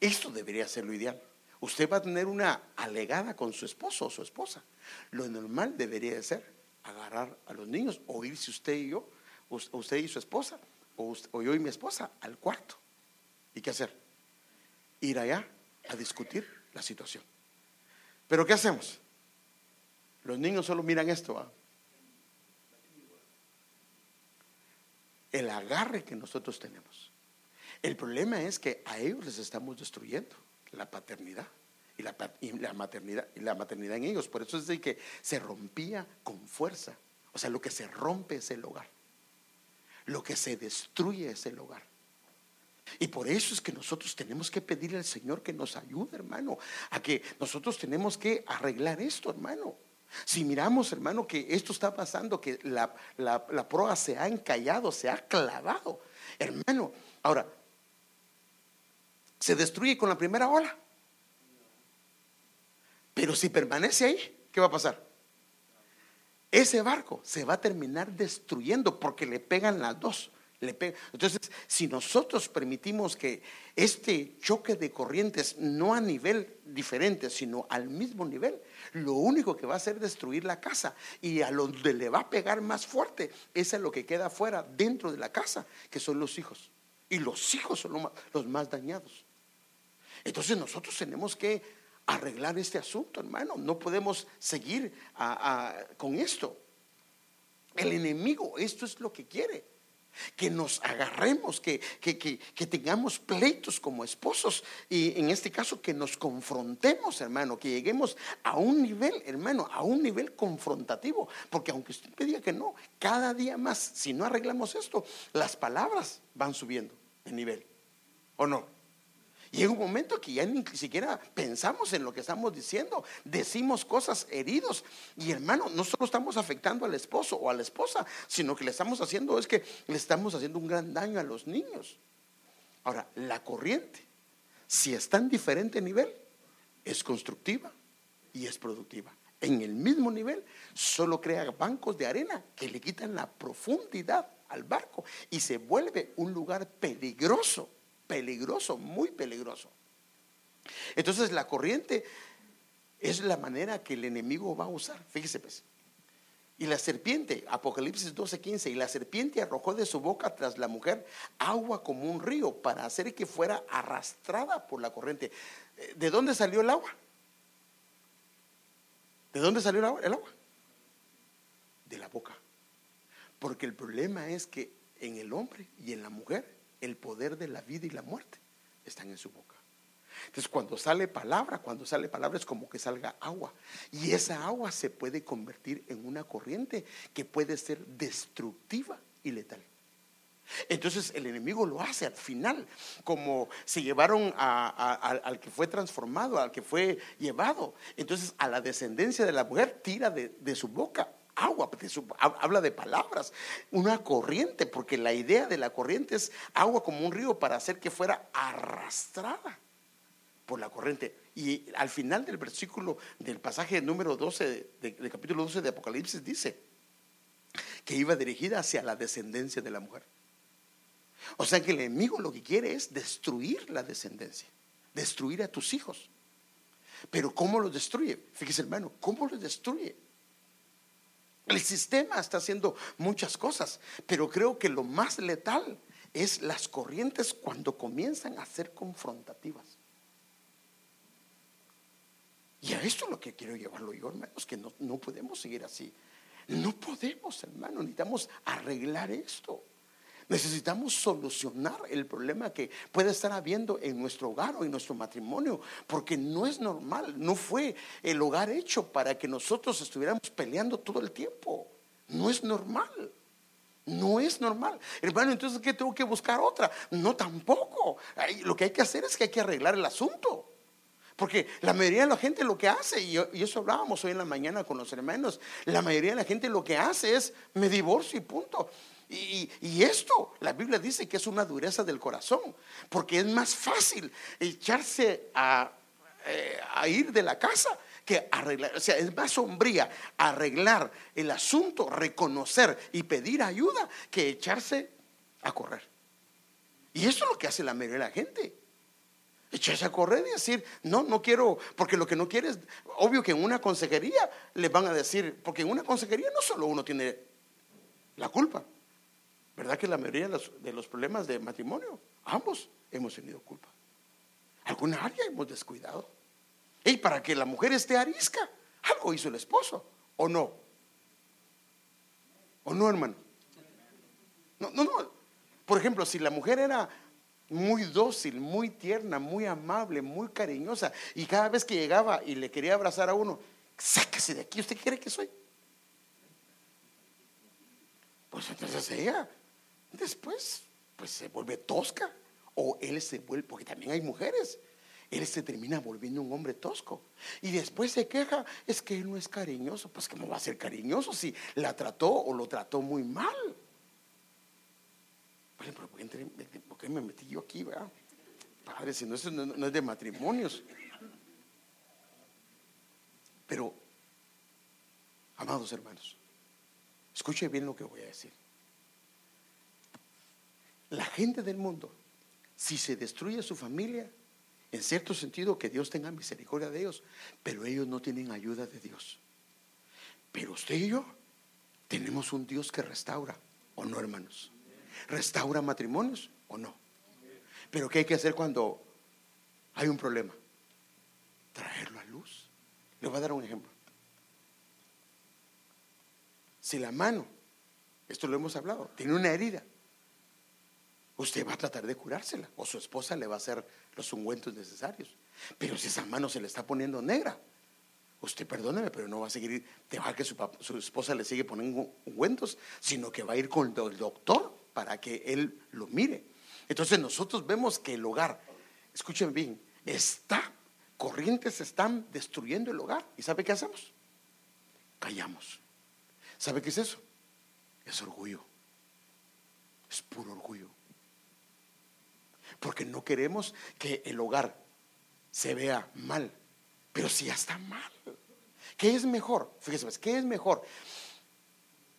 esto debería ser lo ideal. Usted va a tener una alegada con su esposo o su esposa. Lo normal debería de ser agarrar a los niños o irse usted y yo, usted y su esposa, o, o yo y mi esposa al cuarto. ¿Y qué hacer? Ir allá a discutir la situación. Pero ¿qué hacemos? Los niños solo miran esto. El agarre que nosotros tenemos. El problema es que a ellos les estamos destruyendo la paternidad y la, maternidad y la maternidad en ellos. Por eso es de que se rompía con fuerza. O sea, lo que se rompe es el hogar. Lo que se destruye es el hogar. Y por eso es que nosotros tenemos que pedirle al Señor que nos ayude, hermano, a que nosotros tenemos que arreglar esto, hermano. Si miramos, hermano, que esto está pasando, que la, la, proa se ha encallado, se ha clavado, hermano, ahora, se destruye con la primera ola. Pero si permanece ahí, ¿qué va a pasar? Ese barco se va a terminar destruyendo porque le pegan las dos. Entonces, si nosotros permitimos que este choque de corrientes, no a nivel diferente, sino al mismo nivel, lo único que va a hacer es destruir la casa. Y a donde le va a pegar más fuerte es a lo que queda afuera, dentro de la casa, que son los hijos. Y los hijos son los más dañados. Entonces nosotros tenemos que arreglar este asunto, hermano. No podemos seguir con esto. El enemigo, esto es lo que quiere que nos agarremos, que, que, que, que, tengamos pleitos como esposos y en este caso que nos confrontemos, hermano, que lleguemos a un nivel, hermano, a un nivel confrontativo, porque aunque usted me diga que no, cada día más, si no arreglamos esto, las palabras van subiendo de nivel, ¿o no? Llega un momento que ya ni siquiera pensamos en lo que estamos diciendo, decimos cosas heridos. Y hermano, no solo estamos afectando al esposo o a la esposa, sino que le estamos haciendo es que le estamos haciendo un gran daño a los niños. Ahora, la corriente, si está en diferente nivel, es constructiva y es productiva. En el mismo nivel, solo crea bancos de arena que le quitan la profundidad al barco y se vuelve un lugar peligroso peligroso, muy peligroso. Entonces la corriente es la manera que el enemigo va a usar. Fíjese pues. Y la serpiente, Apocalipsis 12:15, y la serpiente arrojó de su boca tras la mujer agua como un río para hacer que fuera arrastrada por la corriente. Eh, ¿De dónde salió el agua? ¿De dónde salió el agua? El agua? De la boca. Porque el problema es que en el hombre y en la mujer el poder de la vida y la muerte están en su boca. Entonces, cuando sale palabra, cuando sale palabra es como que salga agua. Y esa agua se puede convertir en una corriente que puede ser destructiva y letal. Entonces el enemigo lo hace al final, como se llevaron al que fue transformado, al que fue llevado. Entonces a la descendencia de la mujer tira de su boca agua, habla de palabras, una corriente, porque la idea de la corriente es agua como un río para hacer que fuera arrastrada por la corriente. Y al final del versículo del pasaje número 12, del capítulo 12 de Apocalipsis, dice que iba dirigida hacia la descendencia de la mujer. O sea que el enemigo lo que quiere es destruir la descendencia, destruir a tus hijos. Pero ¿cómo los destruye? Fíjese hermano, ¿cómo los destruye? El sistema está haciendo muchas cosas, pero creo que lo más letal es las corrientes cuando comienzan a ser confrontativas. Y a esto es lo que quiero llevarlo yo, hermanos, que no, no podemos seguir así. No podemos, hermano, necesitamos arreglar esto. Necesitamos solucionar el problema que puede estar habiendo en nuestro hogar o en nuestro matrimonio, porque no es normal, no fue el hogar hecho para que nosotros estuviéramos peleando todo el tiempo. No es normal. No es normal. Hermano, entonces, ¿qué tengo que buscar otra? No, tampoco. Lo que hay que hacer es que hay que arreglar el asunto. Porque la mayoría de la gente lo que hace, y, eso hablábamos hoy en la mañana con los hermanos, la mayoría de la gente lo que hace es me divorcio y punto. Y, esto, la Biblia dice que es una dureza del corazón, porque es más fácil echarse a, eh, a ir de la casa que arreglar, o sea, es más sombría arreglar el asunto, reconocer y pedir ayuda que echarse a correr. Y eso es lo que hace la mayoría de la gente. Echarse a correr y decir, no, no quiero, porque lo que no quiere es, obvio que en una consejería le van a decir, porque en una consejería no solo uno tiene la culpa, ¿Verdad que la mayoría de los, problemas de matrimonio, ambos hemos tenido culpa? Alguna área hemos descuidado. Y para que la mujer esté arisca, algo hizo el esposo, ¿o no? ¿O no, hermano? No, no, no. Por ejemplo, si la mujer era muy dócil, muy tierna, muy amable, muy cariñosa, y cada vez que llegaba y le quería abrazar a uno, sáquese de aquí, ¿usted quiere que soy? Pues entonces ella después pues se vuelve tosca o él se vuelve, porque también hay mujeres, él se termina volviendo un hombre tosco y después se queja, es que él no es cariñoso, pues ¿cómo va a ser cariñoso si la trató o lo trató muy mal? Pero ¿por qué me metí yo aquí, verdad? Padre, si no, eso no es de matrimonios. Pero, amados hermanos, escuche bien lo que voy a decir. La gente del mundo, si se destruye su familia, en cierto sentido que Dios tenga misericordia de ellos, pero ellos no tienen ayuda de Dios. Pero usted y yo tenemos un Dios que restaura, ¿o no, hermanos? ¿Restaura matrimonios o no? Pero ¿qué hay que hacer cuando hay un problema? Traerlo a luz. Le voy a dar un ejemplo. Si la mano, esto lo hemos hablado, tiene una herida, usted va a tratar de curársela o su esposa le va a hacer los ungüentos necesarios. Pero si esa mano se le está poniendo negra, usted perdóneme, pero no va a seguir dejar que su, su esposa le sigue poniendo ungüentos, sino que va a ir con el doctor para que él lo mire. Entonces nosotros vemos que el hogar, escuchen bien, está, corrientes están destruyendo el hogar. ¿Y sabe qué hacemos? Callamos. ¿Sabe qué es eso? Es orgullo. Es puro orgullo. Porque no queremos que el hogar se vea mal. Pero si ya está mal. ¿Qué es mejor? Fíjese, pues, ¿qué es mejor?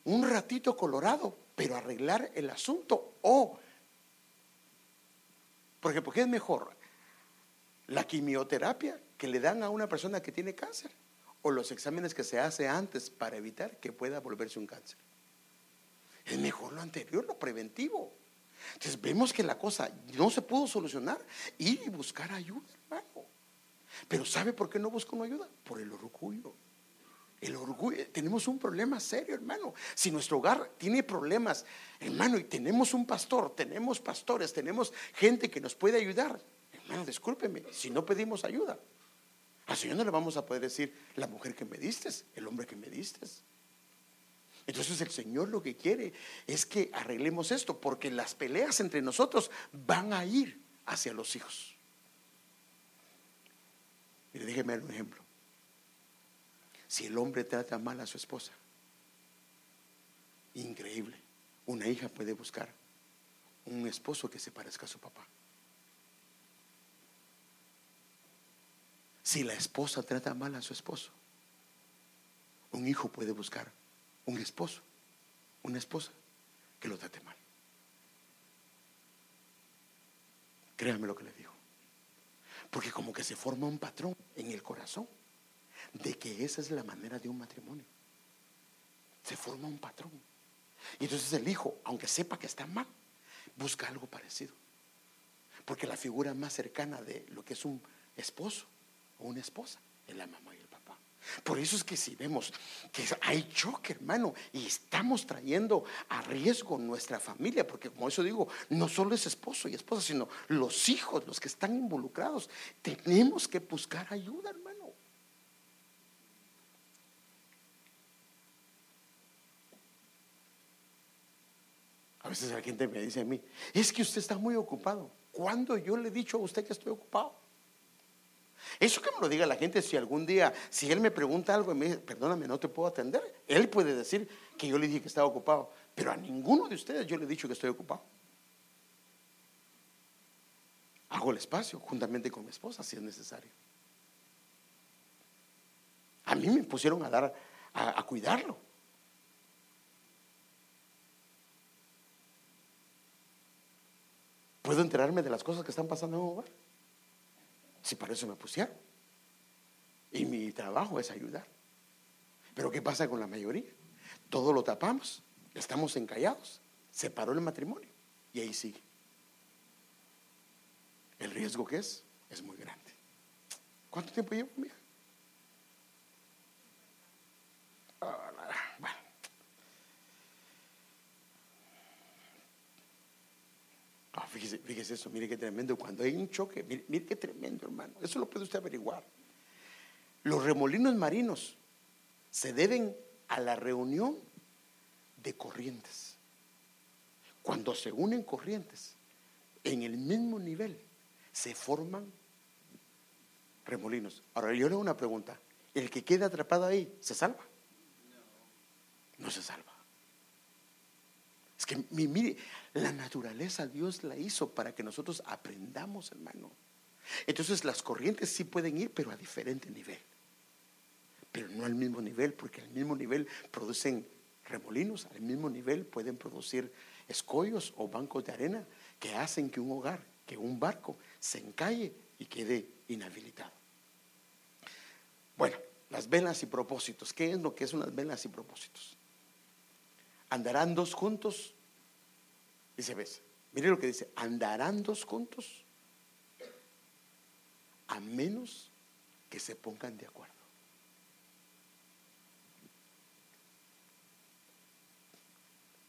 Un ratito colorado, pero arreglar el asunto. O, por ejemplo, ¿qué es mejor? La quimioterapia que le dan a una persona que tiene cáncer o los exámenes que se hace antes para evitar que pueda volverse un cáncer. Es mejor lo anterior, lo preventivo. Entonces vemos que la cosa no se pudo solucionar y buscar ayuda, hermano. Pero ¿sabe por qué no busco una ayuda? Por el orgullo. El orgullo, tenemos un problema serio, hermano. Si nuestro hogar tiene problemas, hermano, y tenemos un pastor, tenemos pastores, tenemos gente que nos puede ayudar, hermano, discúlpeme, si no pedimos ayuda, al Señor no le vamos a poder decir la mujer que me diste, el hombre que me diste. Entonces el Señor lo que quiere es que arreglemos esto, porque las peleas entre nosotros van a ir hacia los hijos. Mire, déjeme dar un ejemplo. Si el hombre trata mal a su esposa, increíble, una hija puede buscar un esposo que se parezca a su papá. Si la esposa trata mal a su esposo, un hijo puede buscar un esposo, una esposa que lo trate mal. Créame lo que le digo. Porque como que se forma un patrón en el corazón de que esa es la manera de un matrimonio. Se forma un patrón. Y entonces el hijo, aunque sepa que está mal, busca algo parecido. Porque la figura más cercana de lo que es un esposo o una esposa es la mamá y el. Por eso es que si vemos que hay choque, hermano, y estamos trayendo a riesgo nuestra familia, porque como eso digo, no solo es esposo y esposa, sino los hijos, los que están involucrados, tenemos que buscar ayuda, hermano. A veces la gente me dice a mí, es que usted está muy ocupado. ¿Cuándo yo le he dicho a usted que estoy ocupado? Eso que me lo diga la gente, si algún día, si él me pregunta algo y me dice, perdóname, no te puedo atender, él puede decir que yo le dije que estaba ocupado, pero a ninguno de ustedes yo le he dicho que estoy ocupado. Hago el espacio juntamente con mi esposa si es necesario. A mí me pusieron a dar, a, cuidarlo. ¿Puedo enterarme de las cosas que están pasando en mi hogar? Si para eso me pusieron. Y mi trabajo es ayudar. Pero ¿qué pasa con la mayoría? Todo lo tapamos, estamos encallados. Se paró el matrimonio y ahí sigue. El riesgo que es es muy grande. ¿Cuánto tiempo llevo, mija? Ah, bueno. Ah, fíjese, eso, mire qué tremendo. Cuando hay un choque, mire, mire qué tremendo, hermano. Eso lo puede usted averiguar. Los remolinos marinos se deben a la reunión de corrientes. Cuando se unen corrientes en el mismo nivel, se forman remolinos. Ahora yo le hago una pregunta. ¿El que queda atrapado ahí se salva? No se salva. Es que mire, la naturaleza Dios la hizo para que nosotros aprendamos, hermano. Entonces las corrientes sí pueden ir, pero a diferente nivel. Pero no al mismo nivel, porque al mismo nivel producen remolinos, al mismo nivel pueden producir escollos o bancos de arena que hacen que un hogar, que un barco se encalle y quede inhabilitado. Bueno, las velas y propósitos. ¿Qué es lo que es unas velas y propósitos? Andarán dos juntos. Dice, ves, mire lo que dice, andarán dos juntos a menos que se pongan de acuerdo.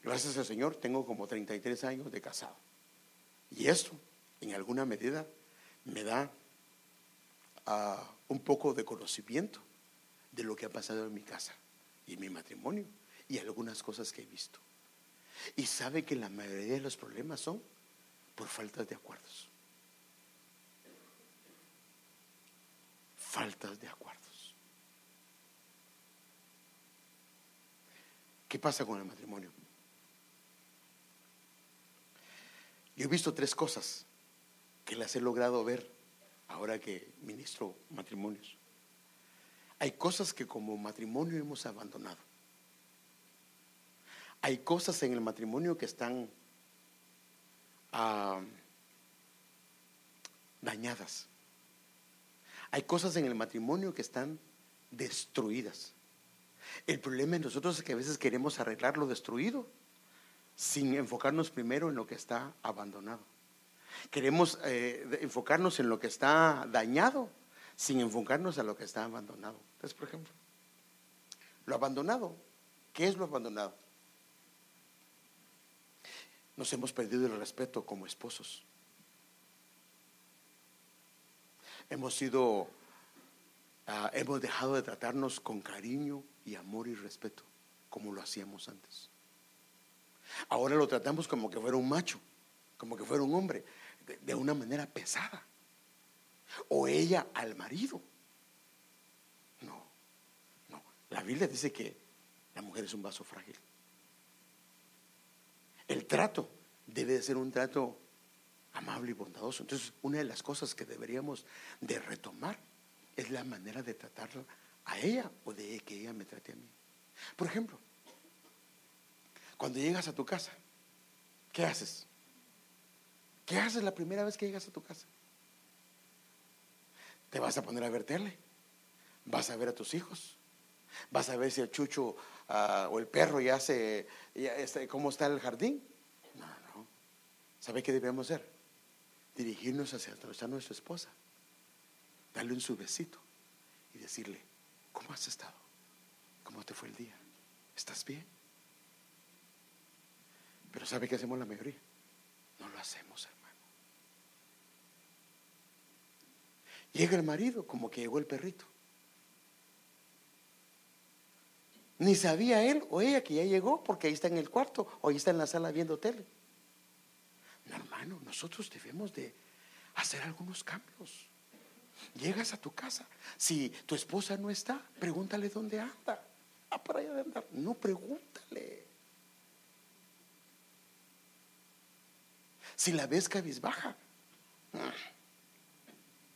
Gracias al Señor, tengo como 33 años de casado. Y esto, en alguna medida, me da ah, un poco de conocimiento de lo que ha pasado en mi casa y en mi matrimonio y algunas cosas que he visto. Y sabe que la mayoría de los problemas son por faltas de acuerdos. Faltas de acuerdos. ¿Qué pasa con el matrimonio? Yo he visto tres cosas que las he logrado ver ahora que ministro matrimonios. Hay cosas que como matrimonio hemos abandonado. Hay cosas en el matrimonio que están ah, dañadas. Hay cosas en el matrimonio que están destruidas. El problema en nosotros es que a veces queremos arreglar lo destruido sin enfocarnos primero en lo que está abandonado. Queremos eh, enfocarnos en lo que está dañado sin enfocarnos a lo que está abandonado. Entonces, por ejemplo, lo abandonado, ¿qué es lo abandonado? Nos hemos perdido el respeto como esposos. Hemos sido, ah, hemos dejado de tratarnos con cariño y amor y respeto como lo hacíamos antes. Ahora lo tratamos como que fuera un macho, como que fuera un hombre, de una manera pesada. O ella al marido. No, no. La Biblia dice que la mujer es un vaso frágil. El trato debe de ser un trato amable y bondadoso. Entonces, una de las cosas que deberíamos de retomar es la manera de tratarla a ella o de que ella me trate a mí. Por ejemplo, cuando llegas a tu casa, ¿qué haces? ¿Qué haces la primera vez que llegas a tu casa? Te vas a poner a ver tele, vas a ver a tus hijos, vas a ver si el chucho o el perro ya se, cómo está el jardín. No, no. ¿Sabe qué debemos hacer? Dirigirnos hacia donde está nuestra esposa, darle un su besito y decirle, ¿cómo has estado? ¿Cómo te fue el día? ¿Estás bien? Pero ¿sabe qué hacemos la mayoría? No lo hacemos, hermano. Llega el marido como que llegó el perrito. Ni sabía él o ella que ya llegó porque ahí está en el cuarto o ahí está en la sala viendo tele. No, hermano, nosotros debemos de hacer algunos cambios. Llegas a tu casa. Si tu esposa no está, pregúntale dónde anda. Ah, para allá de andar. No, pregúntale. Si la ves cabizbaja,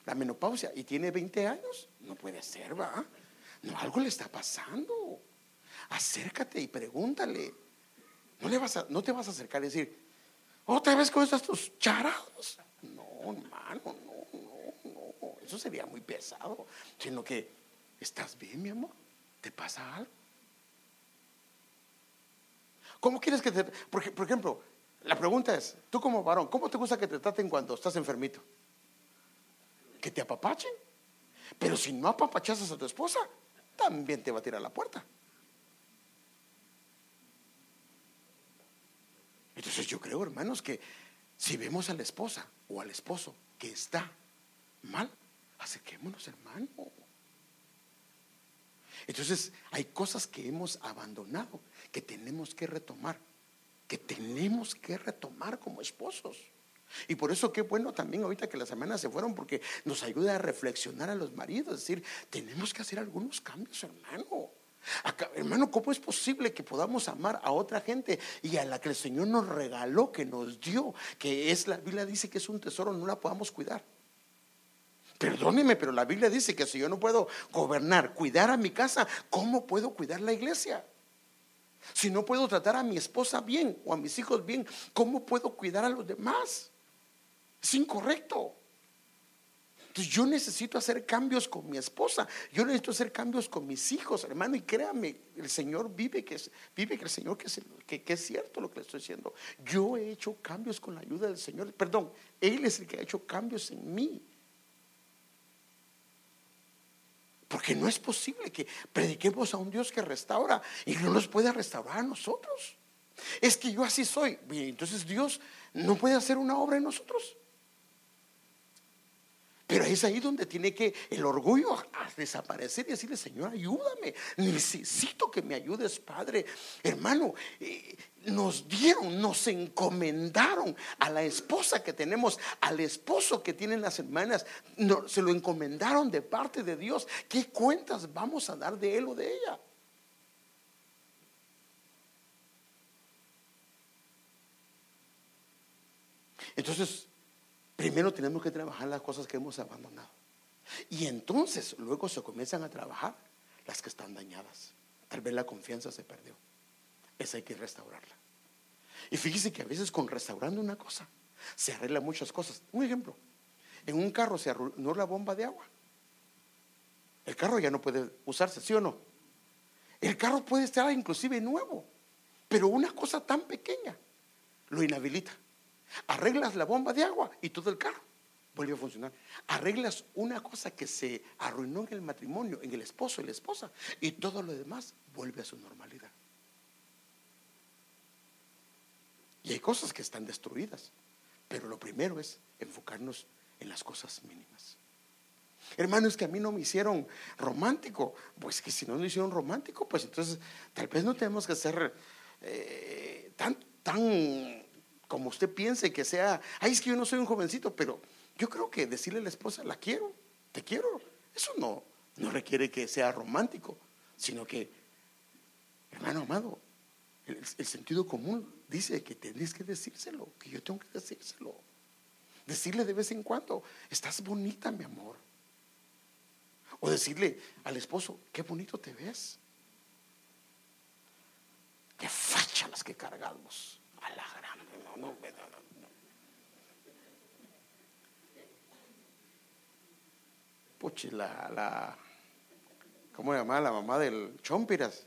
la menopausia y tiene 20 años, no puede ser, va. No, algo le está pasando. Acércate y pregúntale. No, le vas a, no te vas a acercar y decir, otra vez con estos tus charados. No, hermano, no, no, no. Eso sería muy pesado. Sino que, ¿estás bien, mi amor? ¿Te pasa algo? ¿Cómo quieres que te.? por ejemplo, la pregunta es, tú como varón, ¿cómo te gusta que te traten cuando estás enfermito? Que te apapachen. Pero si no apapachas a tu esposa, también te va a tirar la puerta. Entonces yo creo, hermanos, que si vemos a la esposa o al esposo que está mal, acerquémonos, hermano. Entonces hay cosas que hemos abandonado que tenemos que retomar que tenemos que retomar como esposos. Y por eso qué bueno también ahorita que las semanas se fueron porque nos ayuda a reflexionar a los maridos, decir, tenemos que hacer algunos cambios, hermano. Hermano, ¿cómo es posible que podamos amar a otra gente y a la que el Señor nos regaló, que nos dio, que es la Biblia dice que es un tesoro, no la podamos cuidar? Perdóneme, pero la Biblia dice que si yo no puedo gobernar, cuidar a mi casa, ¿cómo puedo cuidar la iglesia? Si no puedo tratar a mi esposa bien o a mis hijos bien, ¿cómo puedo cuidar a los demás? Es incorrecto. Entonces yo necesito hacer cambios con mi esposa, yo necesito hacer cambios con mis hijos, hermano, y créame, el Señor vive que es, vive que el Señor que que es cierto lo que le estoy diciendo. Yo he hecho cambios con la ayuda del Señor, perdón, Él es el que ha hecho cambios en mí. Porque no es posible que prediquemos a un Dios que restaura y no nos puede restaurar a nosotros. Es que yo así soy. Entonces Dios no puede hacer una obra en nosotros. Pero es ahí donde tiene que el orgullo desaparecer y decirle, Señor, ayúdame. Necesito que me ayudes, Padre. Hermano, eh, nos dieron, nos encomendaron a la esposa que tenemos, al esposo que tienen las hermanas. se lo encomendaron de parte de Dios. ¿Qué cuentas vamos a dar de él o de ella? Entonces, primero tenemos que trabajar las cosas que hemos abandonado. Y entonces luego se comienzan a trabajar las que están dañadas. Tal vez la confianza se perdió. Esa hay que restaurarla. Y fíjese que a veces con restaurando una cosa se arreglan muchas cosas. Un ejemplo, en un carro se arruinó la bomba de agua. El carro ya no puede usarse, ¿sí o no? El carro puede estar inclusive nuevo, pero una cosa tan pequeña lo inhabilita. Arreglas la bomba de agua y todo el carro vuelve a funcionar. Arreglas una cosa que se arruinó en el matrimonio, en el esposo y la esposa, y todo lo demás vuelve a su normalidad. Y hay cosas que están destruidas, pero lo primero es enfocarnos en las cosas mínimas. Hermanos, que a mí no me hicieron romántico, pues que si no me hicieron romántico, pues entonces tal vez no tenemos que ser eh, tan, tan como usted piense que sea, ay, es que yo no soy un jovencito, pero yo creo que decirle a la esposa, la quiero, te quiero, eso no, no requiere que sea romántico, sino que, hermano amado, el, sentido común dice que tenés que decírselo, que yo tengo que decírselo. Decirle de vez en cuando, estás bonita, mi amor. O decirle al esposo, qué bonito te ves. Qué facha las que cargamos. A no, no, Puchi, la, la, ¿cómo se llama? La mamá del Chompiras.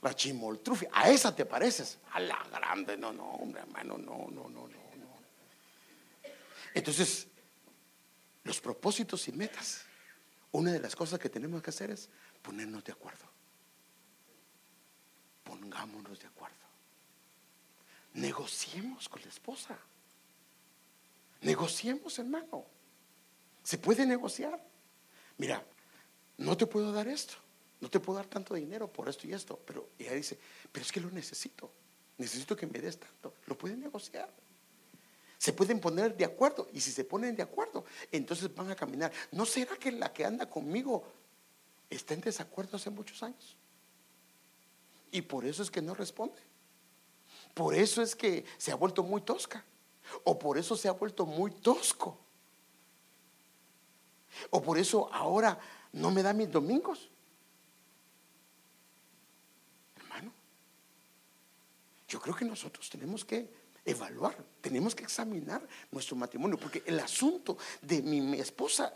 La chimoltrufia. A esa te pareces. A la grande. No, no, hombre, hermano, no, no, no, no, no. Entonces, los propósitos y metas. Una de las cosas que tenemos que hacer es ponernos de acuerdo. Pongámonos de acuerdo negociemos con la esposa. Negociemos, hermano. Se puede negociar. Mira, no te puedo dar esto, no te puedo dar tanto dinero por esto y esto, pero ella dice, pero es que lo necesito, necesito que me des tanto. Lo pueden negociar. Se pueden poner de acuerdo y si se ponen de acuerdo, entonces van a caminar. ¿No será que la que anda conmigo está en desacuerdo hace muchos años? Y por eso es que no responde. Por eso es que se ha vuelto muy tosca. O por eso se ha vuelto muy tosco. O por eso ahora no me da mis domingos. Hermano, yo creo que nosotros tenemos que evaluar, tenemos que examinar nuestro matrimonio, porque el asunto de mi esposa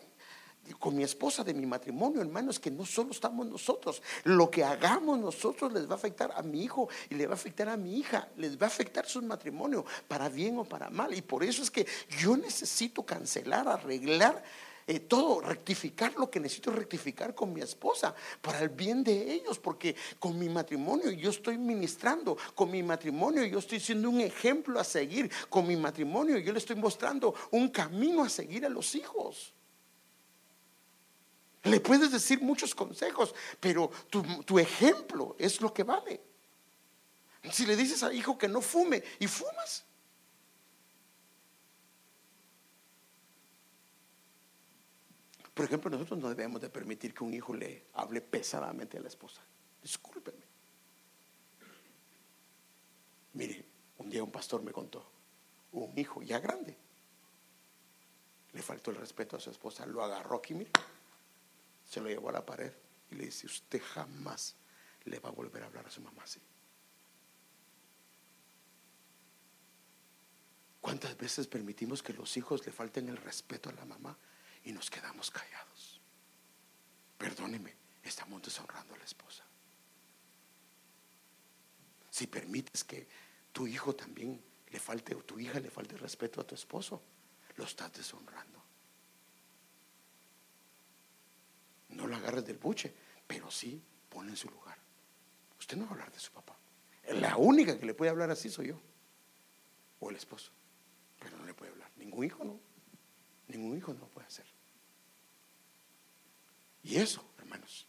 con mi esposa de mi matrimonio, hermanos, que no solo estamos nosotros, lo que hagamos nosotros les va a afectar a mi hijo y le va a afectar a mi hija, les va a afectar su matrimonio, para bien o para mal. Y por eso es que yo necesito cancelar, arreglar eh, todo, rectificar lo que necesito rectificar con mi esposa para el bien de ellos, porque con mi matrimonio yo estoy ministrando, con mi matrimonio yo estoy siendo un ejemplo a seguir, con mi matrimonio yo le estoy mostrando un camino a seguir a los hijos. Le puedes decir muchos consejos, pero tu, ejemplo es lo que vale. Si le dices al hijo que no fume y fumas, Por ejemplo, nosotros no debemos de permitir que un hijo le hable pesadamente a la esposa. Discúlpeme. Mire, un día un pastor me contó, un hijo ya grande, le faltó el respeto a su esposa, lo agarró aquí, mire, se lo llevó a la pared y le dice, usted jamás le va a volver a hablar a su mamá así. ¿Cuántas veces permitimos que los hijos le falten el respeto a la mamá y nos quedamos callados? Perdóneme, estamos deshonrando a la esposa. Si permites que tu hijo también le falte o tu hija le falte el respeto a tu esposo, lo estás deshonrando. No lo agarres del buche, pero sí pone en su lugar. Usted no va a hablar de su papá. La única que le puede hablar así soy yo. o el esposo, pero no le puede hablar. Ningún hijo no. Ningún hijo no lo puede hacer. Y eso, hermanos.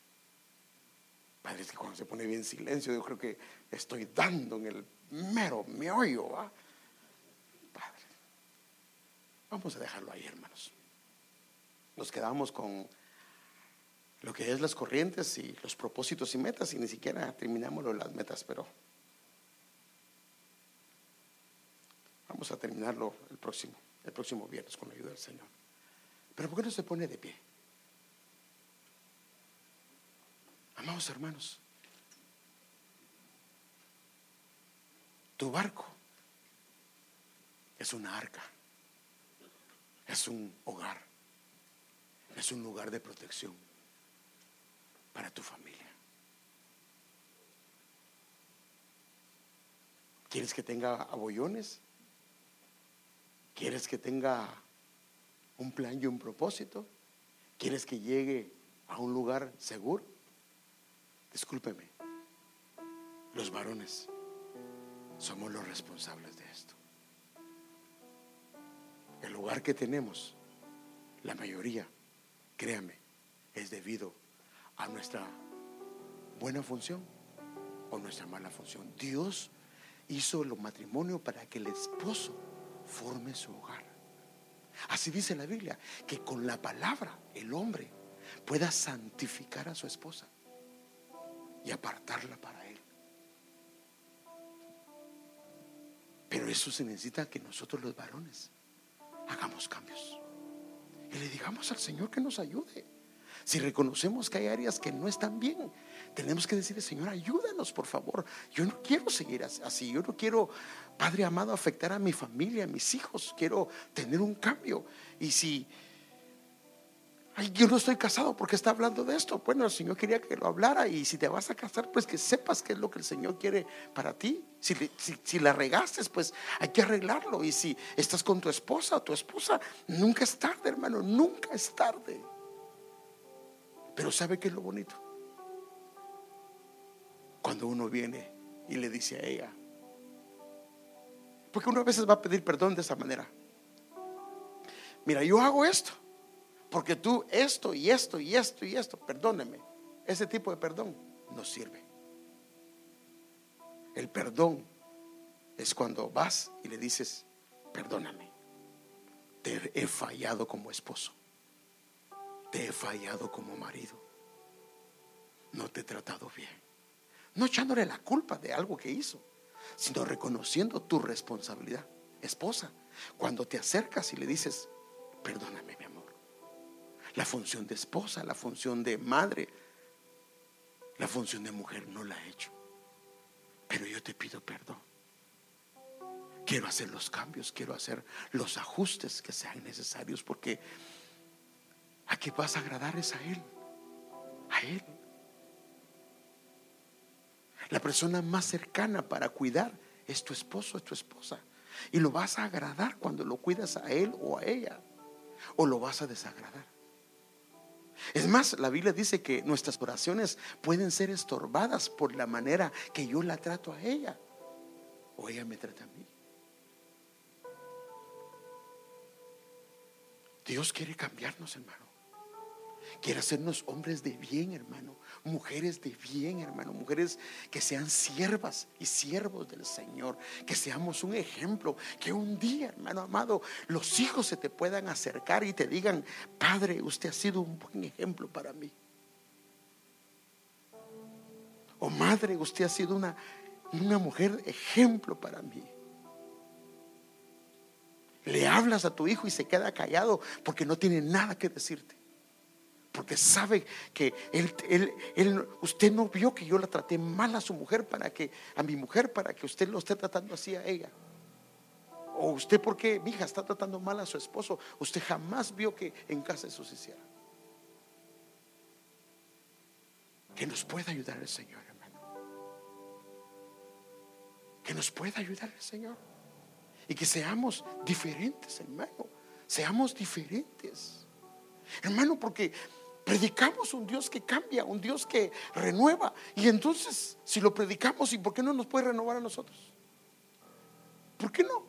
Padre, es que cuando se pone bien silencio, yo creo que estoy dando en el mero meollo. ¿va? Padre, vamos a dejarlo ahí, hermanos. Nos quedamos con lo que es las corrientes y los propósitos y metas y ni siquiera terminamos las metas, pero vamos a terminarlo el próximo, el próximo viernes con la ayuda del Señor. Pero ¿por qué no se pone de pie? Amados hermanos, tu barco es una arca, es un hogar, es un lugar de protección para tu familia. ¿Quieres que tenga abollones? ¿Quieres que tenga un plan y un propósito? ¿Quieres que llegue a un lugar seguro? Discúlpeme, los varones somos los responsables de esto. El lugar que tenemos, la mayoría, créame, es debido a nuestra buena función o nuestra mala función. Dios hizo el matrimonio para que el esposo forme su hogar. Así dice la Biblia, que con la palabra el hombre pueda santificar a su esposa y apartarla para él. Pero eso se necesita que nosotros los varones hagamos cambios y le digamos al Señor que nos ayude. Si reconocemos que hay áreas que no están bien, tenemos que decirle, Señor, ayúdanos, por favor. Yo no quiero seguir así. Yo no quiero, Padre amado, afectar a mi familia, a mis hijos. Quiero tener un cambio. Y si Ay, yo no estoy casado porque está hablando de esto. Bueno, el Señor quería que lo hablara y si te vas a casar, pues que sepas qué es lo que el Señor quiere para ti. Si, la regaste, pues hay que arreglarlo. Y si estás con tu esposa o tu esposa, nunca es tarde, hermano, nunca es tarde. Pero ¿sabe qué es lo bonito? Cuando uno viene y le dice a ella, porque uno a veces va a pedir perdón de esa manera. Mira, yo hago esto, porque tú esto y esto y esto y esto, perdóneme. Ese tipo de perdón no sirve. El perdón es cuando vas y le dices, perdóname, te he fallado como esposo te he fallado como marido. No te he tratado bien. No echándole la culpa de algo que hizo, sino reconociendo tu responsabilidad. Esposa, cuando te acercas y le dices, perdóname mi amor. La función de esposa, la función de madre, la función de mujer no la he hecho. Pero yo te pido perdón. Quiero hacer los cambios, quiero hacer los ajustes que sean necesarios porque a que vas a agradar es a Él. A Él. La persona más cercana para cuidar es tu esposo, es tu esposa. Y lo vas a agradar cuando lo cuidas a Él o a ella. O lo vas a desagradar. Es más, la Biblia dice que nuestras oraciones pueden ser estorbadas por la manera que yo la trato a ella. O ella me trata a mí. Dios quiere cambiarnos, hermano. Quiere hacernos hombres de bien, hermano. Mujeres de bien, hermano. Mujeres que sean siervas y siervos del Señor. Que seamos un ejemplo. Que un día, hermano amado, los hijos se te puedan acercar y te digan, Padre, usted ha sido un buen ejemplo para mí. O madre, usted ha sido una, una mujer ejemplo para mí. Le hablas a tu hijo y se queda callado porque no tiene nada que decirte porque sabe que él, él, usted no vio que yo la traté mal a su mujer para que, a mi mujer, para que usted lo esté tratando así a ella. O usted porque mi hija está tratando mal a su esposo, usted jamás vio que en casa eso se hiciera. Que nos pueda ayudar el Señor, hermano. Que nos pueda ayudar el Señor. Y que seamos diferentes, hermano. Seamos diferentes. Hermano, porque Predicamos un Dios que cambia, un Dios que renueva. Y entonces, si lo predicamos, ¿y por qué no nos puede renovar a nosotros? ¿Por qué no?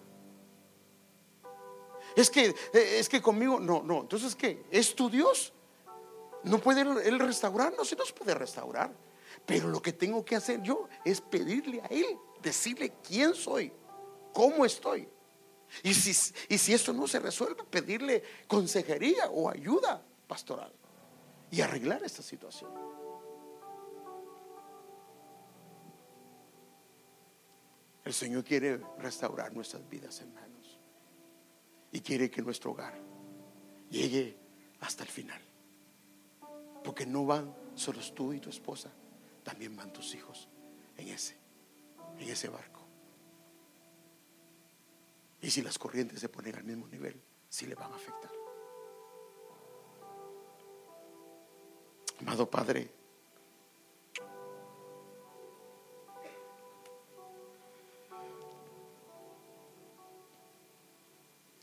Es que, eh, es que conmigo, no, no. Entonces, ¿qué? ¿Es tu Dios? No puede Él restaurarnos, Él nos puede restaurar. Pero lo que tengo que hacer yo es pedirle a Él, decirle quién soy, cómo estoy. Y si, y si esto no se resuelve, pedirle consejería o ayuda pastoral y arreglar esta situación. El Señor quiere restaurar nuestras vidas, hermanos. Y quiere que nuestro hogar llegue hasta el final. Porque no van solos tú y tu esposa, también van tus hijos en ese, en ese barco. Y si las corrientes se ponen al mismo nivel, sí le van a afectar. Amado Padre,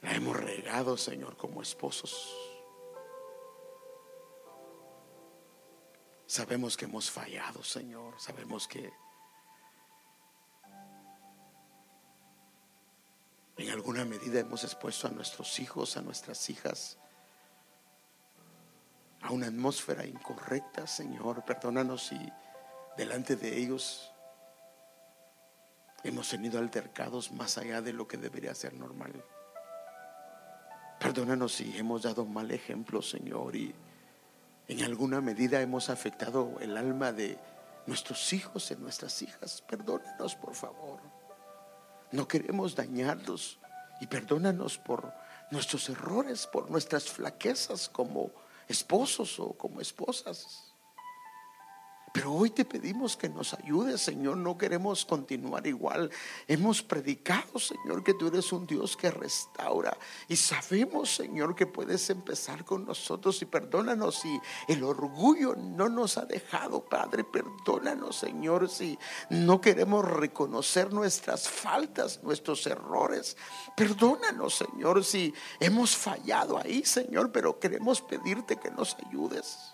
la hemos regado, Señor, como esposos. Sabemos que hemos fallado, Señor. Sabemos que en alguna medida hemos expuesto a nuestros hijos, a nuestras hijas, a una atmósfera incorrecta, Señor. Perdónanos si delante de ellos hemos tenido altercados más allá de lo que debería ser normal. Perdónanos si hemos dado mal ejemplo, Señor, y en alguna medida hemos afectado el alma de nuestros hijos y nuestras hijas. Perdónanos, por favor. No queremos dañarlos y perdónanos por nuestros errores, por nuestras flaquezas como esposos o como esposas. Pero hoy te pedimos que nos ayudes, Señor. No queremos continuar igual. Hemos predicado, Señor, que tú eres un Dios que restaura. Y sabemos, Señor, que puedes empezar con nosotros. Y perdónanos si el orgullo no nos ha dejado, Padre. Perdónanos, Señor, si no queremos reconocer nuestras faltas, nuestros errores. Perdónanos, Señor, si hemos fallado ahí, Señor. Pero queremos pedirte que nos ayudes.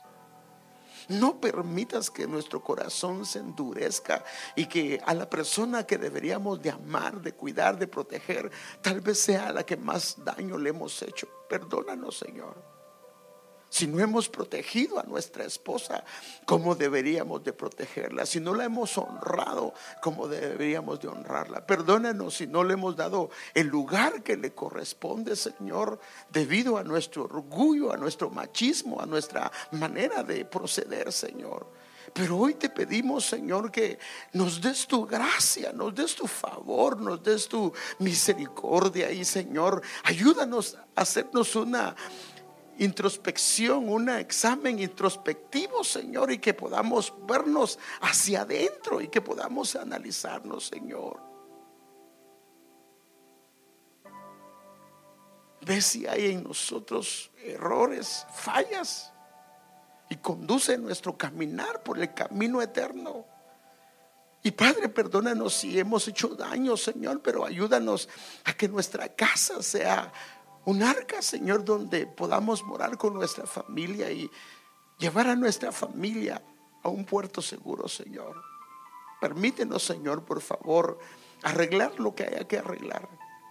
No permitas que nuestro corazón se endurezca y que a la persona que deberíamos de amar, de cuidar, de proteger, tal vez sea la que más daño le hemos hecho. Perdónanos, Señor si no hemos protegido a nuestra esposa como deberíamos de protegerla, si no la hemos honrado como deberíamos de honrarla. Perdónanos si no le hemos dado el lugar que le corresponde, Señor, debido a nuestro orgullo, a nuestro machismo, a nuestra manera de proceder, Señor. Pero hoy te pedimos, Señor, que nos des tu gracia, nos des tu favor, nos des tu misericordia y, Señor, ayúdanos a hacernos una introspección, un examen introspectivo, Señor, y que podamos vernos hacia adentro y que podamos analizarnos, Señor. Ve si hay en nosotros errores, fallas, y conduce nuestro caminar por el camino eterno. Y Padre, perdónanos si hemos hecho daño, Señor, pero ayúdanos a que nuestra casa sea un arca, Señor, donde podamos morar con nuestra familia y llevar a nuestra familia a un puerto seguro, Señor. Permítenos, Señor, por favor, arreglar lo que haya que arreglar,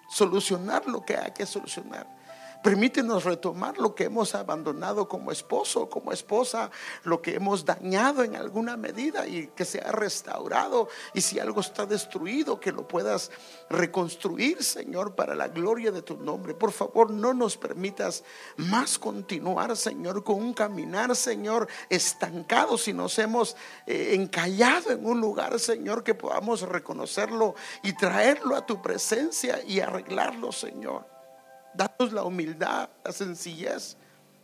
solucionar lo que haya que solucionar. Permítenos retomar lo que hemos abandonado como esposo, como esposa, lo que hemos dañado en alguna medida y que sea restaurado. Y si algo está destruido, que lo puedas reconstruir, Señor, para la gloria de tu nombre. Por favor, no nos permitas más continuar, Señor, con un caminar, Señor, estancado. Si nos hemos eh, encallado en un lugar, Señor, que podamos reconocerlo y traerlo a tu presencia y arreglarlo, Señor. Danos la humildad, la sencillez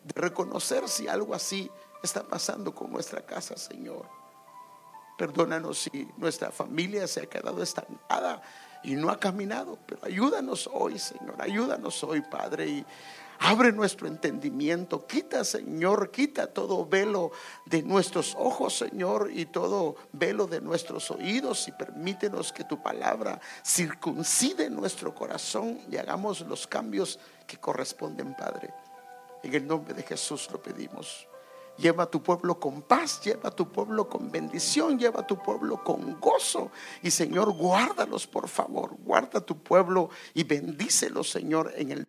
de reconocer si algo así está pasando con nuestra casa, Señor. Perdónanos si nuestra familia se ha quedado estancada y no ha caminado, pero ayúdanos hoy, Señor, ayúdanos hoy, Padre, y abre nuestro entendimiento, quita, Señor, quita todo velo de nuestros ojos, Señor, y todo velo de nuestros oídos, y permítenos que tu palabra circuncide nuestro corazón y hagamos los cambios que corresponden, Padre. En el nombre de Jesús lo pedimos. Lleva a tu pueblo con paz, lleva a tu pueblo con bendición, lleva a tu pueblo con gozo. Y Señor, guárdalos, por favor. Guarda a tu pueblo y bendícelos, Señor, en el